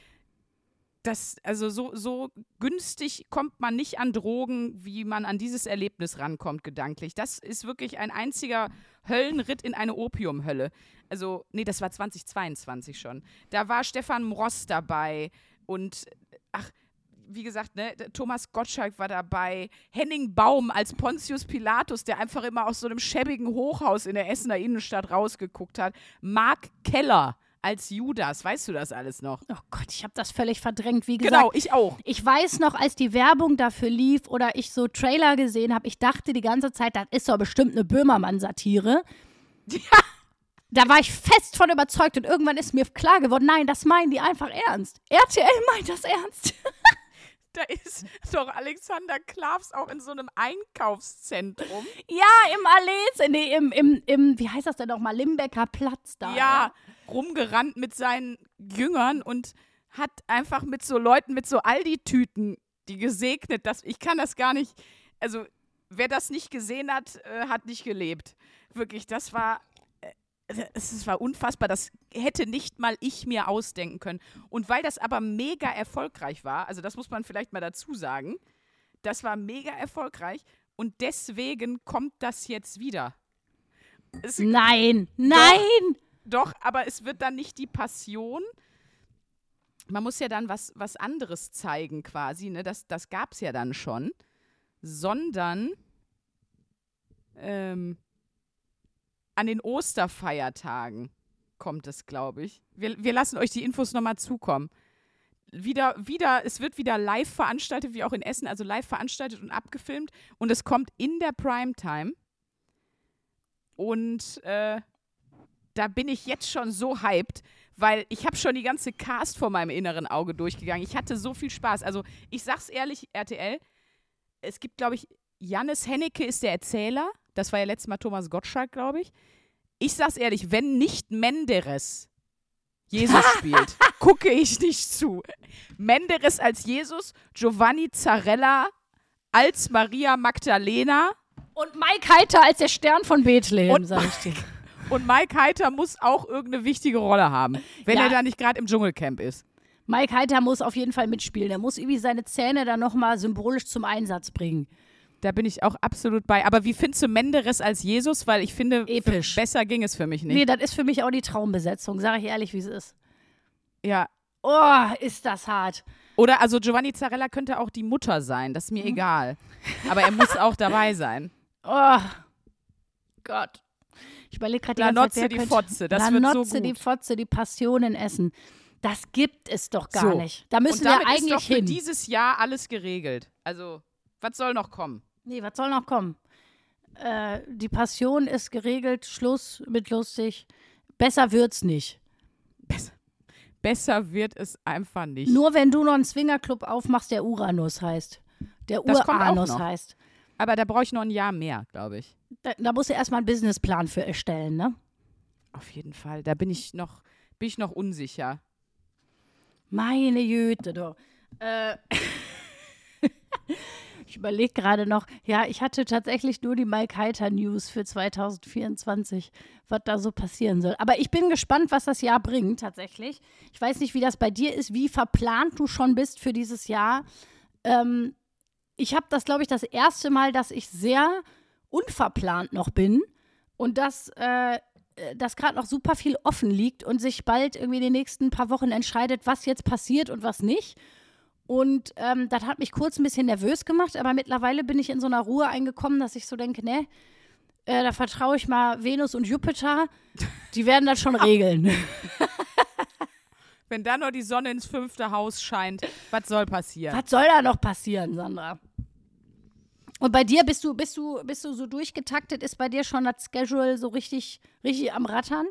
Speaker 1: das, also so, so günstig kommt man nicht an Drogen, wie man an dieses Erlebnis rankommt, gedanklich. Das ist wirklich ein einziger Höllenritt in eine Opiumhölle. Also, nee, das war 2022 schon. Da war Stefan Mross dabei und, ach, wie gesagt, ne, Thomas Gottschalk war dabei, Henning Baum als Pontius Pilatus, der einfach immer aus so einem schäbigen Hochhaus in der Essener Innenstadt rausgeguckt hat, Mark Keller als Judas, weißt du das alles noch?
Speaker 2: Oh Gott, ich habe das völlig verdrängt. Wie gesagt,
Speaker 1: Genau, ich auch.
Speaker 2: ich weiß noch, als die Werbung dafür lief oder ich so Trailer gesehen habe, ich dachte die ganze Zeit, das ist doch bestimmt eine Böhmermann-Satire. Da war ich fest von überzeugt und irgendwann ist mir klar geworden, nein, das meinen die einfach ernst. RTL meint das ernst.
Speaker 1: Da ist doch Alexander Klavs auch in so einem Einkaufszentrum.
Speaker 2: Ja, im Allee, nee, im, im, im, wie heißt das denn nochmal, Limbecker Platz da.
Speaker 1: ja, rumgerannt mit seinen Jüngern und hat einfach mit so Leuten mit so Aldi-Tüten die gesegnet. Das, ich kann das gar nicht. Also, wer das nicht gesehen hat, äh, hat nicht gelebt. Wirklich, das war. Äh, es war unfassbar. Das hätte nicht mal ich mir ausdenken können. Und weil das aber mega erfolgreich war, also das muss man vielleicht mal dazu sagen, das war mega erfolgreich und deswegen kommt das jetzt wieder. Es,
Speaker 2: Nein, nein!
Speaker 1: doch, aber es wird dann nicht die Passion. Man muss ja dann was, was anderes zeigen quasi, ne? Das, das gab es ja dann schon. Sondern ähm, an den Osterfeiertagen kommt es, glaube ich. Wir, wir lassen euch die Infos nochmal zukommen. Wieder, wieder, es wird wieder live veranstaltet, wie auch in Essen, also live veranstaltet und abgefilmt. Und es kommt in der Primetime. Und äh, da bin ich jetzt schon so hyped, weil ich habe schon die ganze Cast vor meinem inneren Auge durchgegangen. Ich hatte so viel Spaß. Also ich sag's ehrlich, RTL, es gibt, glaube ich, Jannis Hennecke ist der Erzähler. Das war ja letztes Mal Thomas Gottschalk, glaube ich. Ich sag's ehrlich, wenn nicht Menderes Jesus spielt, gucke ich nicht zu. Menderes als Jesus, Giovanni Zarella als Maria Magdalena
Speaker 2: Und Mike Heiter als der Stern von Bethlehem,
Speaker 1: Und
Speaker 2: sag ich dir.
Speaker 1: Und Mike Heiter muss auch irgendeine wichtige Rolle haben, wenn
Speaker 2: Ja.
Speaker 1: er da nicht gerade im Dschungelcamp ist.
Speaker 2: Mike Heiter muss auf jeden Fall mitspielen. Er muss irgendwie seine Zähne dann nochmal symbolisch zum Einsatz bringen.
Speaker 1: Da bin ich auch absolut bei. Aber wie findest du Menderes als Jesus? Weil ich finde,
Speaker 2: Episch.
Speaker 1: Besser ging es für mich nicht.
Speaker 2: Nee, das ist für mich auch die Traumbesetzung, sage ich ehrlich, wie es ist.
Speaker 1: Ja.
Speaker 2: Oh, ist das hart.
Speaker 1: Oder also Giovanni Zarella könnte auch die Mutter sein, das ist
Speaker 2: Mhm.
Speaker 1: mir egal. Aber er muss auch dabei sein.
Speaker 2: Oh, Gott. Ich überlege gerade die ganze Zeit,
Speaker 1: Nozze
Speaker 2: wer
Speaker 1: die
Speaker 2: könnte-
Speaker 1: Fotze, das
Speaker 2: La
Speaker 1: wird so
Speaker 2: Nozze die
Speaker 1: gut.
Speaker 2: Fotze, die Passion in Essen. Das gibt es doch gar
Speaker 1: So.
Speaker 2: nicht. Da müssen
Speaker 1: Und damit
Speaker 2: wir
Speaker 1: ist doch
Speaker 2: eigentlich
Speaker 1: für
Speaker 2: hin.
Speaker 1: dieses Jahr alles geregelt. Also, was soll noch kommen?
Speaker 2: Nee, was soll noch kommen? Äh, die Passion ist geregelt, Schluss mit lustig. Besser wird's nicht.
Speaker 1: Besser, besser wird es einfach nicht.
Speaker 2: Nur wenn du noch einen Swingerclub aufmachst, der Uranus heißt. Der
Speaker 1: Das
Speaker 2: Uranus heißt.
Speaker 1: Aber da brauche ich noch ein Jahr mehr, glaube ich.
Speaker 2: Da, da musst du erstmal einen Businessplan für erstellen, ne?
Speaker 1: Auf jeden Fall. Da bin ich noch, bin ich noch unsicher.
Speaker 2: Meine Jüte, du. Äh, ich überlege gerade noch, ja, ich hatte tatsächlich nur die Mike Heiter News für 2024, was da so passieren soll. Aber ich bin gespannt, was das Jahr bringt, tatsächlich. Ich weiß nicht, wie das bei dir ist, wie verplant du schon bist für dieses Jahr. Ähm, ich habe das, glaube ich, das erste Mal, dass ich sehr unverplant noch bin und dass, äh, dass gerade noch super viel offen liegt und sich bald irgendwie in den nächsten paar Wochen entscheidet, was jetzt passiert und was nicht. Und ähm, das hat mich kurz ein bisschen nervös gemacht, aber mittlerweile bin ich in so einer Ruhe eingekommen, dass ich so denke, ne, äh, da vertraue ich mal Venus und Jupiter, die werden das schon regeln.
Speaker 1: Wenn da nur die Sonne ins fünfte Haus scheint, was soll passieren?
Speaker 2: Was soll da noch passieren, Sandra? Und bei dir bist du, bist du, bist du so durchgetaktet? Ist bei dir schon das Schedule so richtig, richtig am Rattern?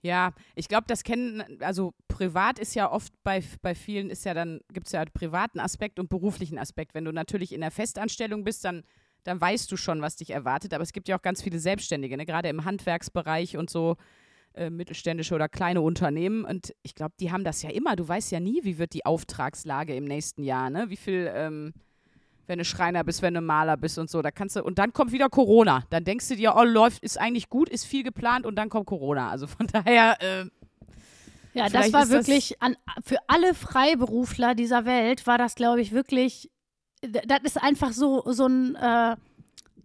Speaker 1: Ja, ich glaube, das kennen, also privat ist ja oft bei, bei vielen, ist ja dann, gibt es ja privaten Aspekt und beruflichen Aspekt. Wenn du natürlich in der Festanstellung bist, dann, dann weißt du schon, was dich erwartet. Aber es gibt ja auch ganz viele Selbstständige, ne? gerade im Handwerksbereich und so äh, mittelständische oder kleine Unternehmen. Und ich glaube, die haben das ja immer. Du weißt ja nie, wie wird die Auftragslage im nächsten Jahr, ne? Wie viel, ähm, wenn du Schreiner bist, wenn du Maler bist und so, da kannst du, und dann kommt wieder Corona. Dann denkst du dir, oh, läuft, ist eigentlich gut, ist viel geplant und dann kommt Corona. Also von daher, ähm,
Speaker 2: Ja, das war
Speaker 1: ist das-
Speaker 2: wirklich, an, für alle Freiberufler dieser Welt war das, glaube ich, wirklich, das ist einfach so, so ein, äh,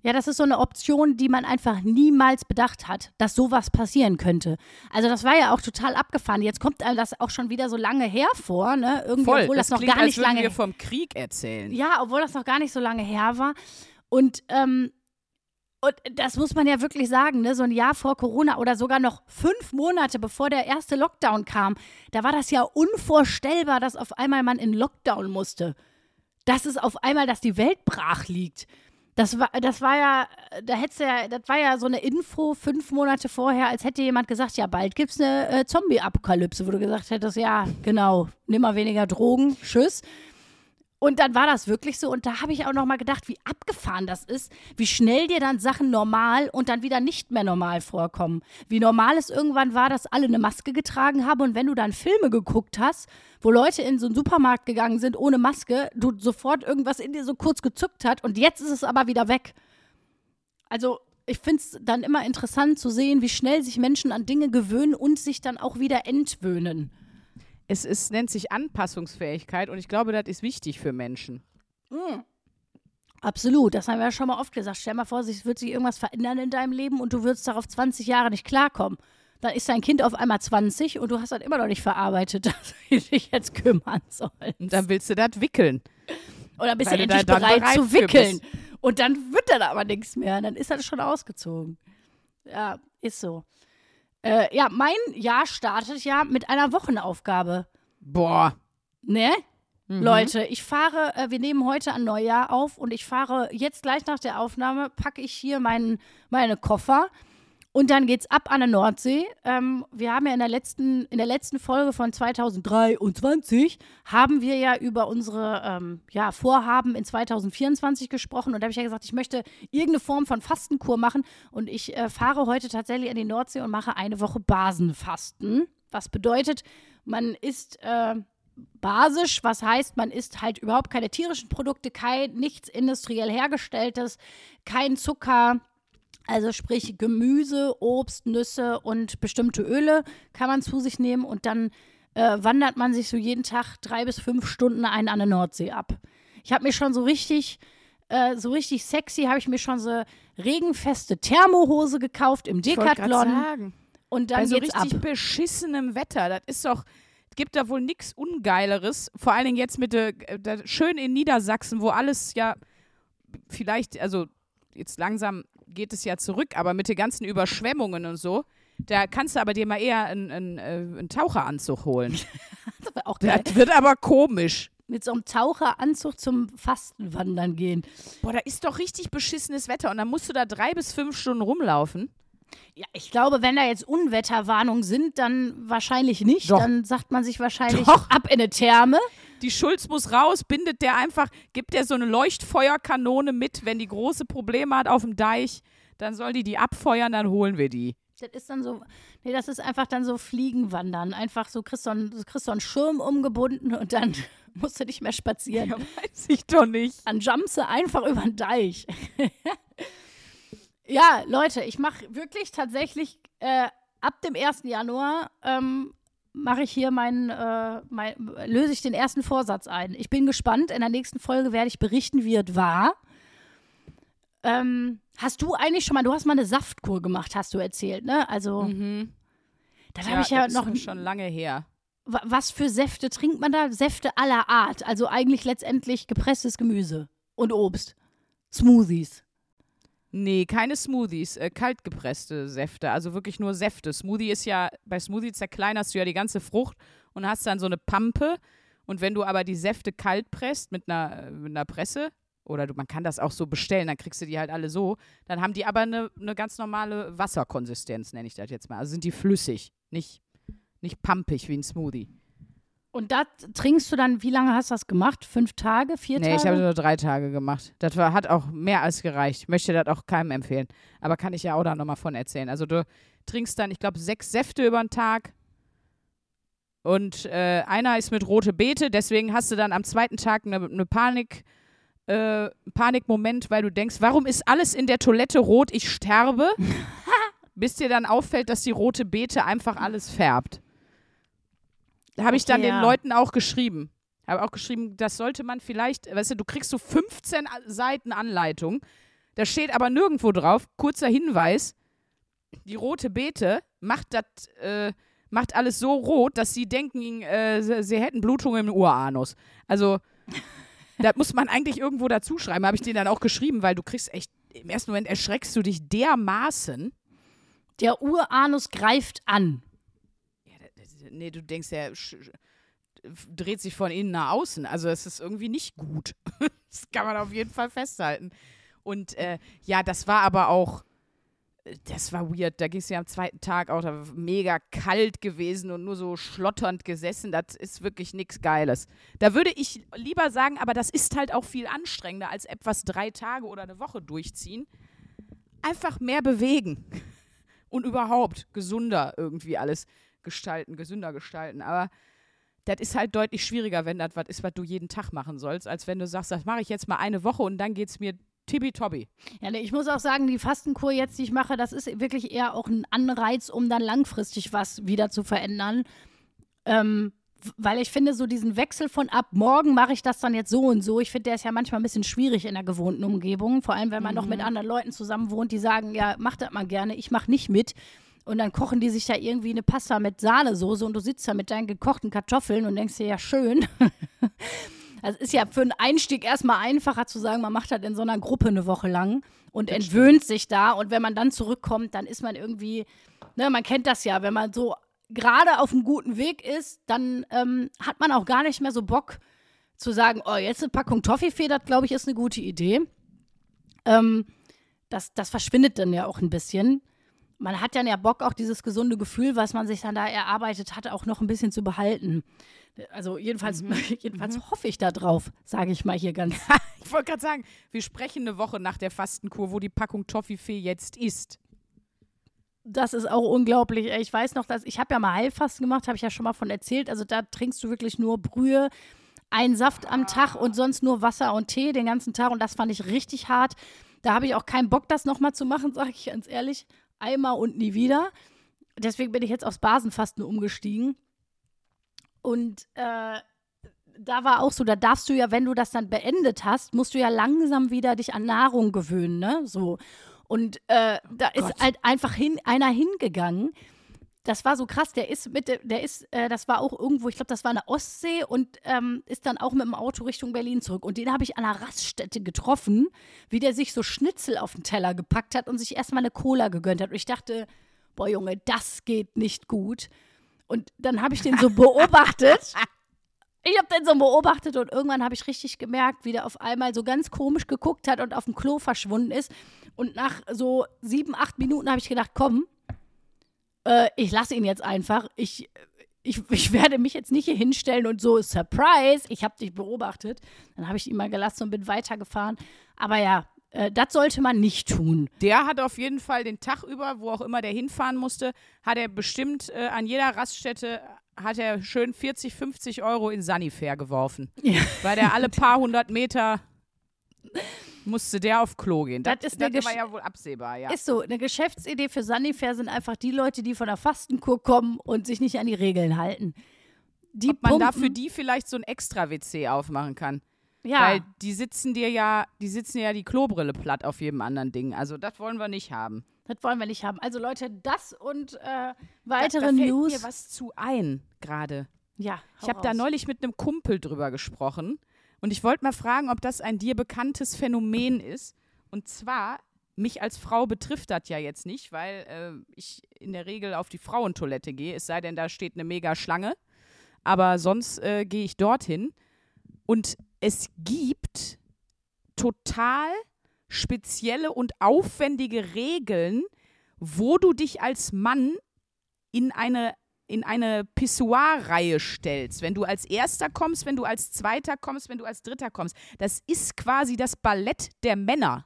Speaker 2: ja, das ist so eine Option, die man einfach niemals bedacht hat, dass sowas passieren könnte. Also das war ja auch total abgefahren. Jetzt kommt das auch schon wieder so lange her vor, ne? Irgendwie,
Speaker 1: voll.
Speaker 2: obwohl das, noch
Speaker 1: klingt,
Speaker 2: gar nicht
Speaker 1: als
Speaker 2: lange
Speaker 1: wir vom Krieg erzählen.
Speaker 2: ja, obwohl das noch gar nicht so lange her war. Und, ähm, und das muss man ja wirklich sagen, ne? so ein Jahr vor Corona oder sogar noch fünf Monate bevor der erste Lockdown kam, da war das ja unvorstellbar, dass auf einmal man in Lockdown musste. Das ist auf einmal, dass die Welt brach liegt. Das war, das war ja, da hättest ja, das war ja so eine Info fünf Monate vorher, als hätte jemand gesagt, ja, bald gibt's eine äh, Zombie-Apokalypse, wo du gesagt hättest, ja, genau, nimm mal weniger Drogen, tschüss. Und dann war das wirklich so. Und da habe ich auch noch mal gedacht, wie abgefahren das ist, wie schnell dir dann Sachen normal und dann wieder nicht mehr normal vorkommen. Wie normal es irgendwann war, dass alle eine Maske getragen haben. Und wenn du dann Filme geguckt hast, wo Leute in so einen Supermarkt gegangen sind ohne Maske, du sofort irgendwas in dir so kurz gezuckt hat. Und jetzt ist es aber wieder weg. Also ich finde es dann immer interessant zu sehen, wie schnell sich Menschen an Dinge gewöhnen und sich dann auch wieder entwöhnen.
Speaker 1: Es ist, nennt sich Anpassungsfähigkeit und ich glaube, das ist wichtig für Menschen.
Speaker 2: Absolut, das haben wir ja schon mal oft gesagt. Stell mal vor, es wird sich irgendwas verändern in deinem Leben und du würdest darauf 20 Jahre nicht klarkommen. Dann ist dein Kind auf einmal 20 und du hast dann immer noch nicht verarbeitet, dass du dich jetzt kümmern sollst.
Speaker 1: Und dann willst du das wickeln.
Speaker 2: Oder bist
Speaker 1: Weil
Speaker 2: du endlich
Speaker 1: da
Speaker 2: bereit,
Speaker 1: bereit
Speaker 2: zu wickeln. Und dann wird dann aber nichts mehr. Dann ist das schon ausgezogen. Ja, ist so. Äh, ja, mein Jahr startet ja mit einer Wochenaufgabe.
Speaker 1: Boah.
Speaker 2: Ne?
Speaker 1: Mhm.
Speaker 2: Leute, ich fahre, äh, wir nehmen heute an Neujahr auf und ich fahre jetzt gleich nach der Aufnahme, packe ich hier meinen, meine Koffer und dann geht's ab an der Nordsee. Ähm, wir haben ja in der letzten, in der letzten Folge von 2023 haben wir ja über unsere ähm, ja, Vorhaben in 2024 gesprochen und da habe ich ja gesagt, ich möchte irgendeine Form von Fastenkur machen und ich äh, fahre heute tatsächlich an die Nordsee und mache eine Woche Basenfasten. Was bedeutet, man isst äh, basisch, was heißt, man isst halt überhaupt keine tierischen Produkte, kein nichts industriell hergestelltes, kein Zucker, also sprich Gemüse, Obst, Nüsse und bestimmte Öle kann man zu sich nehmen und dann äh, wandert man sich so jeden Tag drei bis fünf Stunden einen an der Nordsee ab. Ich habe mir schon so richtig, äh, so richtig sexy, habe ich mir schon so regenfeste Thermohose gekauft im Decathlon und dann
Speaker 1: Bei so
Speaker 2: geht's ab.
Speaker 1: richtig beschissenem Wetter. Das ist doch, gibt da wohl nichts Ungeileres. Vor allen Dingen jetzt mit der, äh, der schön in Niedersachsen, wo alles ja vielleicht, also jetzt langsam geht es ja zurück, aber mit den ganzen Überschwemmungen und so, da kannst du aber dir mal eher einen, einen, äh, einen Taucheranzug holen.
Speaker 2: Das auch geil.
Speaker 1: Das wird aber komisch.
Speaker 2: Mit so einem Taucheranzug zum Fastenwandern gehen.
Speaker 1: Boah, da ist doch richtig beschissenes Wetter und dann musst du da drei bis fünf Stunden rumlaufen.
Speaker 2: Ja, ich glaube, wenn da jetzt Unwetterwarnungen sind, dann wahrscheinlich nicht.
Speaker 1: Doch.
Speaker 2: Dann sagt man sich wahrscheinlich
Speaker 1: Doch.
Speaker 2: ab in eine Therme.
Speaker 1: Die Schulz muss raus, bindet der einfach, gibt der so eine Leuchtfeuerkanone mit, wenn die große Probleme hat auf dem Deich, dann soll die die abfeuern, dann holen wir die.
Speaker 2: Das ist dann so, nee, das ist einfach dann so Fliegenwandern. Einfach so, kriegst du einen, kriegst du einen Schirm umgebunden und dann musst du nicht mehr spazieren.
Speaker 1: Ja, weiß ich doch nicht.
Speaker 2: Dann jumpst du einfach über den Deich. ja, Leute, ich mache wirklich tatsächlich äh, ab dem 1. Januar ähm, mache ich hier meinen, äh, mein, löse ich den ersten Vorsatz ein. Ich bin gespannt. In der nächsten Folge werde ich berichten, wie es war. Ähm, hast du eigentlich schon mal, du hast mal eine Saftkur gemacht, hast du erzählt, ne? Also,
Speaker 1: Mhm.
Speaker 2: dann habe ich ja
Speaker 1: das ist
Speaker 2: noch,
Speaker 1: aber schon lange her.
Speaker 2: wa- was für Säfte trinkt man da? Säfte aller Art. Also eigentlich letztendlich gepresstes Gemüse und Obst. Smoothies.
Speaker 1: Nee, keine Smoothies, äh, kaltgepresste Säfte, also wirklich nur Säfte. Smoothie ist ja, bei Smoothie zerkleinerst du ja die ganze Frucht und hast dann so eine Pampe. Und wenn du aber die Säfte kalt presst mit einer, äh, mit einer Presse, oder du, man kann das auch so bestellen, dann kriegst du die halt alle so, dann haben die aber eine, eine ganz normale Wasserkonsistenz, nenne ich das jetzt mal. Also sind die flüssig, nicht, nicht pampig wie ein Smoothie.
Speaker 2: Und das trinkst du dann, wie lange hast du das gemacht? Fünf Tage? Vier
Speaker 1: Nee, ich
Speaker 2: Tage?
Speaker 1: habe nur drei Tage gemacht. Das war, hat auch mehr als gereicht. Ich möchte das auch keinem empfehlen. Aber kann ich ja auch da nochmal von erzählen. Also du trinkst dann, ich glaube, sechs Säfte über den Tag. Und äh, einer ist mit rote Beete. Deswegen hast du dann am zweiten Tag eine ne Panik, äh, Panikmoment, weil du denkst, warum ist alles in der Toilette rot? Ich sterbe. Bis dir dann auffällt, dass die rote Beete einfach alles färbt. Da habe ich dann
Speaker 2: Okay,
Speaker 1: den
Speaker 2: ja.
Speaker 1: Leuten auch geschrieben. Habe auch geschrieben, das sollte man vielleicht, weißt du, du kriegst so 15 A- Seiten Anleitung. Da steht aber nirgendwo drauf, kurzer Hinweis, die rote Beete macht das, äh, macht alles so rot, dass sie denken, äh, sie, sie hätten Blutung im Uranus. Also, das muss man eigentlich irgendwo dazu schreiben, habe ich denen dann auch geschrieben, weil du kriegst echt, im ersten Moment erschreckst du dich dermaßen.
Speaker 2: Der Uranus greift an.
Speaker 1: Nee, du denkst ja, dreht sich von innen nach außen. Also es ist irgendwie nicht gut. das kann man auf jeden Fall festhalten. Und äh, ja, das war aber auch, das war weird. Da ging es ja am zweiten Tag auch da mega kalt gewesen und nur so schlotternd gesessen. Das ist wirklich nichts Geiles. Da würde ich lieber sagen, aber das ist halt auch viel anstrengender als etwas drei Tage oder eine Woche durchziehen. Einfach mehr bewegen. Und überhaupt gesunder irgendwie alles gestalten, gesünder gestalten. Aber das ist halt deutlich schwieriger, wenn das was ist, was du jeden Tag machen sollst, als wenn du sagst, das mache ich jetzt mal eine Woche und dann geht es mir Tibi-Tobi.
Speaker 2: Ja, ich muss auch sagen, die Fastenkur jetzt, die ich mache, das ist wirklich eher auch ein Anreiz, um dann langfristig was wieder zu verändern. Ähm, weil ich finde, so diesen Wechsel von ab morgen mache ich das dann jetzt so und so, ich finde, der ist ja manchmal ein bisschen schwierig in der gewohnten Umgebung. Vor allem, wenn man noch mit anderen Leuten zusammen wohnt, die sagen, ja, mach das mal gerne, ich mach nicht mit. Und dann kochen die sich da irgendwie eine Pasta mit Sahnesoße und du sitzt da mit deinen gekochten Kartoffeln und denkst dir, ja, schön. Das ist ja für einen Einstieg erstmal einfacher zu sagen, man macht das in so einer Gruppe eine Woche lang und entwöhnt sich da. Und wenn man dann zurückkommt, dann ist man irgendwie, ne, man kennt das ja, wenn man so gerade auf einem guten Weg ist, dann ähm, hat man auch gar nicht mehr so Bock zu sagen, oh, jetzt eine Packung Toffifee, das glaube ich ist eine gute Idee. Ähm, das, das verschwindet dann ja auch ein bisschen. Man hat dann ja Bock, auch dieses gesunde Gefühl, was man sich dann da erarbeitet hat, auch noch ein bisschen zu behalten. Also jedenfalls, jedenfalls hoffe ich da drauf, sage ich mal hier ganz.
Speaker 1: Ich wollte gerade sagen, wir sprechen eine Woche nach der Fastenkur, wo die Packung Toffifee jetzt ist.
Speaker 2: Das ist auch unglaublich. Ich weiß noch, dass ich habe ja mal Heilfasten gemacht, habe ich ja schon mal von erzählt. Also da trinkst du wirklich nur Brühe, einen Saft am Tag und sonst nur Wasser und Tee den ganzen Tag. Und das fand ich richtig hart. Da habe ich auch keinen Bock, das nochmal zu machen, sage ich ganz ehrlich. Einmal und nie wieder. Deswegen bin ich jetzt aufs Basenfasten umgestiegen. Und äh, da war auch so, da darfst du ja, wenn du das dann beendet hast, musst du ja langsam wieder dich an Nahrung gewöhnen, ne? So. Und äh, da ist
Speaker 1: Gott.
Speaker 2: halt einfach hin, einer hingegangen. Das war so krass, der ist mit, de- der ist, äh, das war auch irgendwo, ich glaube, das war eine Ostsee und ähm, ist dann auch mit dem Auto Richtung Berlin zurück. Und den habe ich an einer Raststätte getroffen, wie der sich so Schnitzel auf den Teller gepackt hat und sich erstmal eine Cola gegönnt hat. Und ich dachte, boah Junge, das geht nicht gut. Und dann habe ich den so beobachtet. Ich habe den so beobachtet und irgendwann habe ich richtig gemerkt, wie der auf einmal so ganz komisch geguckt hat und auf dem Klo verschwunden ist. Und nach so sieben, acht Minuten habe ich gedacht, komm, äh, ich lasse ihn jetzt einfach. Ich, ich, ich werde mich jetzt nicht hier hinstellen und so, Surprise, ich habe dich beobachtet. Dann habe ich ihn mal gelassen und bin weitergefahren. Aber ja, äh, das sollte man nicht tun.
Speaker 1: Der hat auf jeden Fall den Tag über, wo auch immer der hinfahren musste, hat er bestimmt äh, an jeder Raststätte hat er schön 40, 50 Euro in Sanifair geworfen.
Speaker 2: Ja.
Speaker 1: Weil der alle paar hundert Meter musste der auf Klo gehen. Das,
Speaker 2: Das ist
Speaker 1: das
Speaker 2: eine
Speaker 1: war
Speaker 2: Gesch-
Speaker 1: ja wohl absehbar, ja.
Speaker 2: Ist so, eine Geschäftsidee für Sanifair sind einfach die Leute, die von der Fastenkur kommen und sich nicht an die Regeln halten. Die
Speaker 1: Ob man da für die vielleicht so ein extra WC aufmachen kann.
Speaker 2: ja,
Speaker 1: Weil die sitzen dir ja, die sitzen ja die Klobrille platt auf jedem anderen Ding. Also das wollen wir nicht haben.
Speaker 2: das wollen wir nicht haben. Also Leute, das und äh,
Speaker 1: Da,
Speaker 2: weitere
Speaker 1: da fällt
Speaker 2: News.
Speaker 1: mir was zu ein gerade.
Speaker 2: ja,
Speaker 1: Ich habe da neulich mit einem Kumpel drüber gesprochen und ich wollte mal fragen, ob das ein dir bekanntes Phänomen ist. Und zwar, mich als Frau betrifft das ja jetzt nicht, weil äh, ich in der Regel auf die Frauentoilette gehe, es sei denn, da steht eine mega Schlange. Aber sonst äh, gehe ich dorthin. Und es gibt total spezielle und aufwendige Regeln, wo du dich als Mann in eine in eine Pissoir-Reihe stellst. Wenn du als Erster kommst, wenn du als Zweiter kommst, wenn du als Dritter kommst. Das ist quasi das Ballett der Männer.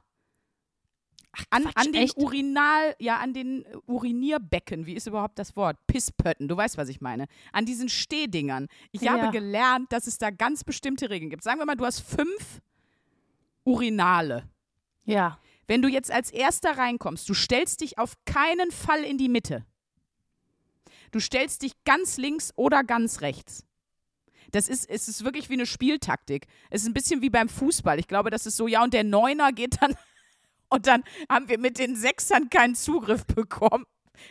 Speaker 1: an,
Speaker 2: Quatsch,
Speaker 1: an den
Speaker 2: echt?
Speaker 1: Urinal, ja, an den Urinierbecken, wie ist überhaupt das Wort? Pisspötten, du weißt, was ich meine. An diesen Stehdingern. Ich
Speaker 2: Ja.
Speaker 1: habe gelernt, dass es da ganz bestimmte Regeln gibt. Sagen wir mal, du hast fünf Urinale.
Speaker 2: Ja,
Speaker 1: Wenn du jetzt als Erster reinkommst, du stellst dich auf keinen Fall in die Mitte. Du stellst dich ganz links oder ganz rechts. Das ist, es ist wirklich wie eine Spieltaktik. Es ist ein bisschen wie beim Fußball. Ich glaube, das ist so, ja, und der Neuner geht dann und dann haben wir mit den Sechsern keinen Zugriff bekommen.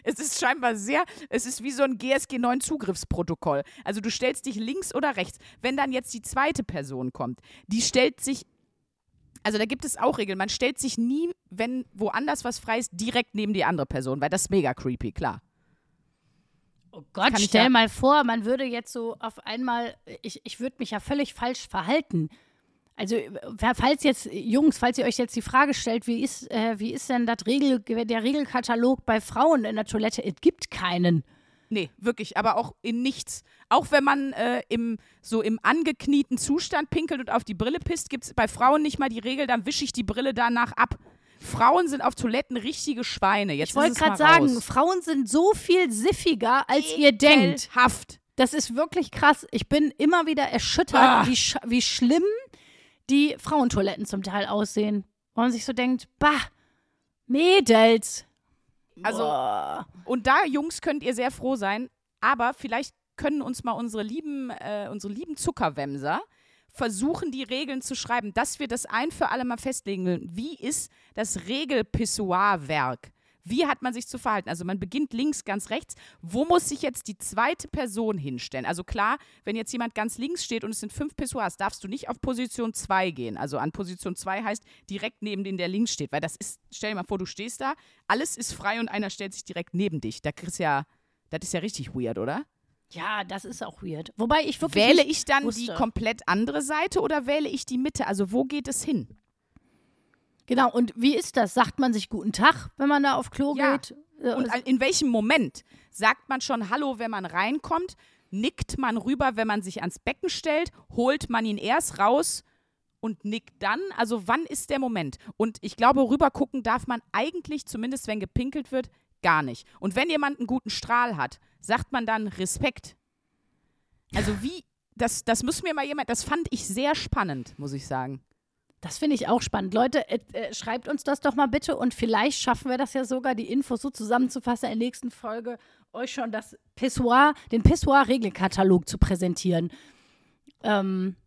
Speaker 1: Es ist scheinbar sehr, es ist wie so ein GSG 9 Zugriffsprotokoll. Also du stellst dich links oder rechts. Wenn dann jetzt die zweite Person kommt, die stellt sich also da gibt es auch Regeln. Man stellt sich nie, wenn woanders was frei ist, direkt neben die andere Person, weil das ist mega creepy, klar.
Speaker 2: Oh Gott,
Speaker 1: Kann ich
Speaker 2: stell mal vor, man würde jetzt so auf einmal, ich, ich würde mich ja völlig falsch verhalten. Also, äh, falls jetzt, Jungs, falls ihr euch jetzt die Frage stellt, wie ist, äh, wie ist denn das Regel, der Regelkatalog bei Frauen in der Toilette? Es gibt keinen.
Speaker 1: Nee, wirklich, aber auch in nichts. Auch wenn man äh, im, so im angeknieten Zustand pinkelt und auf die Brille pisst, gibt es bei Frauen nicht mal die Regel, dann wische ich die Brille danach ab. Frauen sind auf Toiletten richtige Schweine. Jetzt
Speaker 2: Ich wollte gerade sagen,
Speaker 1: raus.
Speaker 2: Frauen sind so viel siffiger, als ihr denkt.
Speaker 1: Ekelhaft.
Speaker 2: Das ist wirklich krass. Ich bin immer wieder erschüttert,
Speaker 1: Ah.
Speaker 2: wie, sch wie schlimm die Frauentoiletten zum Teil aussehen. wo man sich so denkt, bah, Mädels.
Speaker 1: Also,
Speaker 2: Boah.
Speaker 1: und da, Jungs, könnt ihr sehr froh sein, aber vielleicht können uns mal unsere lieben, äh, unsere lieben Zuckerwämser versuchen, die Regeln zu schreiben, dass wir das ein für alle mal festlegen. Wie ist das Regelpissoir-Werk? Wie hat man sich zu verhalten? Also man beginnt links, ganz rechts. Wo muss sich jetzt die zweite Person hinstellen? Also klar, wenn jetzt jemand ganz links steht und es sind fünf Pissoirs, darfst du nicht auf Position 2 gehen. Also an Position 2 heißt direkt neben den, der links steht. Weil das ist, stell dir mal vor, du stehst da, alles ist frei und einer stellt sich direkt neben dich. Da kriegst ja, das ist ja richtig weird, oder?
Speaker 2: Ja, das ist auch weird. Wobei ich wirklich.
Speaker 1: Wähle ich dann
Speaker 2: wusste.
Speaker 1: die komplett andere Seite oder wähle ich die Mitte? Also wo geht es hin?
Speaker 2: Genau, und wie ist das? Sagt man sich guten Tag, wenn man da auf Klo
Speaker 1: Ja.
Speaker 2: geht? Äh,
Speaker 1: Und an- in welchem Moment sagt man schon Hallo, wenn man reinkommt? Nickt man rüber, wenn man sich ans Becken stellt? Holt man ihn erst raus und nickt dann? Also wann ist der Moment? Und ich glaube, rüber gucken darf man eigentlich, zumindest wenn gepinkelt wird, gar nicht. Und wenn jemand einen guten Strahl hat, sagt man dann Respekt. Also wie, das, das muss mir mal jemand, das fand ich sehr spannend, muss ich sagen.
Speaker 2: Das finde ich auch spannend. Leute, äh, äh, schreibt uns das doch mal bitte und vielleicht schaffen wir das ja sogar, die Infos so zusammenzufassen in der nächsten Folge, euch schon das Pissoir, den Pissoir-Regelkatalog zu präsentieren. Ähm,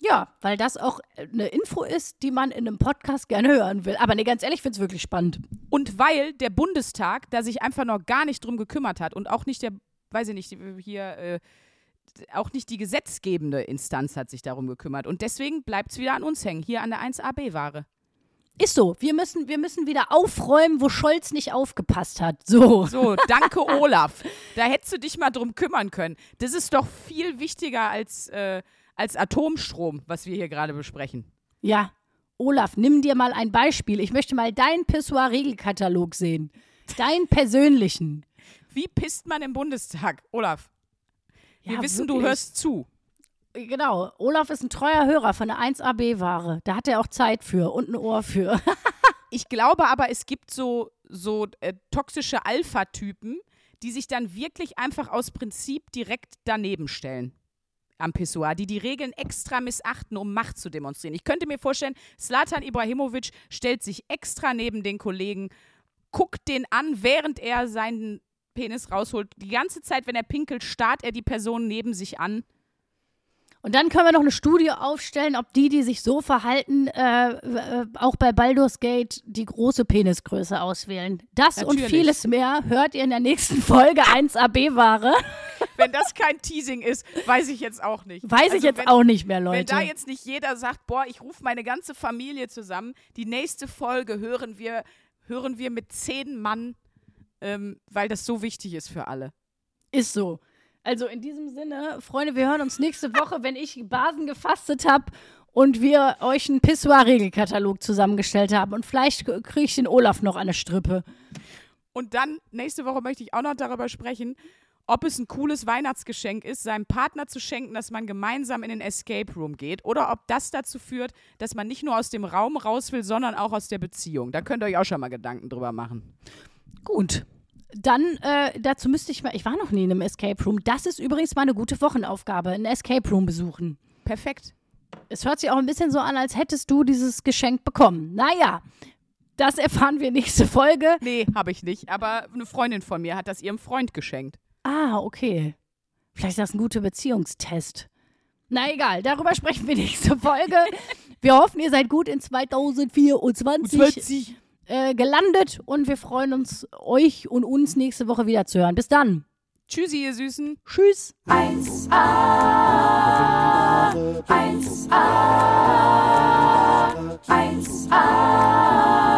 Speaker 2: ja, weil das auch eine Info ist, die man in einem Podcast gerne hören will. Aber nee, ganz ehrlich, ich finde es wirklich spannend.
Speaker 1: Und weil der Bundestag da sich einfach noch gar nicht drum gekümmert hat und auch nicht der, weiß ich nicht, hier, äh, auch nicht die gesetzgebende Instanz hat sich darum gekümmert. Und deswegen bleibt es wieder an uns hängen, hier an der 1AB-Ware.
Speaker 2: Ist so. Wir müssen, wir müssen wieder aufräumen, wo Scholz nicht aufgepasst hat. So.
Speaker 1: So, danke Olaf. Da hättest du dich mal drum kümmern können. Das ist doch viel wichtiger als, äh, als Atomstrom, was wir hier gerade besprechen.
Speaker 2: Ja. Olaf, nimm dir mal ein Beispiel. Ich möchte mal deinen Pissoir-Regelkatalog sehen. Deinen persönlichen.
Speaker 1: Wie pisst man im Bundestag? Olaf, wir
Speaker 2: Ja,
Speaker 1: wissen, du
Speaker 2: wirklich.
Speaker 1: hörst zu.
Speaker 2: Genau. Olaf ist ein treuer Hörer von der 1AB-Ware. Da hat er auch Zeit für und ein Ohr für.
Speaker 1: Ich glaube aber, es gibt so, so äh, toxische Alpha-Typen, die sich dann wirklich einfach aus Prinzip direkt daneben stellen am Pissoir, die die Regeln extra missachten, um Macht zu demonstrieren. Ich könnte mir vorstellen, Slatan Ibrahimovic stellt sich extra neben den Kollegen, guckt den an, während er seinen Penis rausholt. Die ganze Zeit, wenn er pinkelt, starrt er die Person neben sich an.
Speaker 2: Und dann können wir noch eine Studie aufstellen, ob die, die sich so verhalten, äh, äh, auch bei Baldur's Gate die große Penisgröße auswählen. Das und
Speaker 1: Natürlich.
Speaker 2: vieles mehr hört ihr in der nächsten Folge 1AB-Ware.
Speaker 1: Wenn das kein Teasing ist, weiß ich jetzt auch nicht.
Speaker 2: Weiß ich
Speaker 1: Also
Speaker 2: jetzt
Speaker 1: wenn,
Speaker 2: auch nicht mehr,
Speaker 1: Wenn
Speaker 2: Leute.
Speaker 1: da jetzt nicht jeder sagt, boah, ich rufe meine ganze Familie zusammen, die nächste Folge hören wir, hören wir mit zehn Mann, ähm, weil das so wichtig ist für alle.
Speaker 2: Ist so. Also in diesem Sinne, Freunde, wir hören uns nächste Woche, wenn ich Basen gefastet habe und wir euch einen Pissoir-Regelkatalog zusammengestellt haben. Und vielleicht kriege ich den Olaf noch an eine Strippe.
Speaker 1: Und dann, nächste Woche möchte ich auch noch darüber sprechen, ob es ein cooles Weihnachtsgeschenk ist, seinem Partner zu schenken, dass man gemeinsam in den Escape Room geht oder ob das dazu führt, dass man nicht nur aus dem Raum raus will, sondern auch aus der Beziehung. Da könnt ihr euch auch schon mal Gedanken drüber machen.
Speaker 2: Gut. Dann, äh, dazu müsste ich mal, ich war noch nie in einem Escape Room. Das ist übrigens mal eine gute Wochenaufgabe, einen Escape Room besuchen.
Speaker 1: Perfekt.
Speaker 2: Es hört sich auch ein bisschen so an, als hättest du dieses Geschenk bekommen. Naja, das erfahren wir nächste Folge.
Speaker 1: Nee, habe ich nicht. Aber eine Freundin von mir hat das ihrem Freund geschenkt.
Speaker 2: Ah, okay. Vielleicht ist das ein guter Beziehungstest. Na egal, darüber sprechen wir nächste Folge. Wir hoffen, ihr seid gut in 2024 äh, gelandet und wir freuen uns, euch und uns nächste Woche wieder zu hören. Bis dann.
Speaker 1: Tschüssi, ihr Süßen.
Speaker 2: Tschüss.
Speaker 3: 1A, 1A, 1A,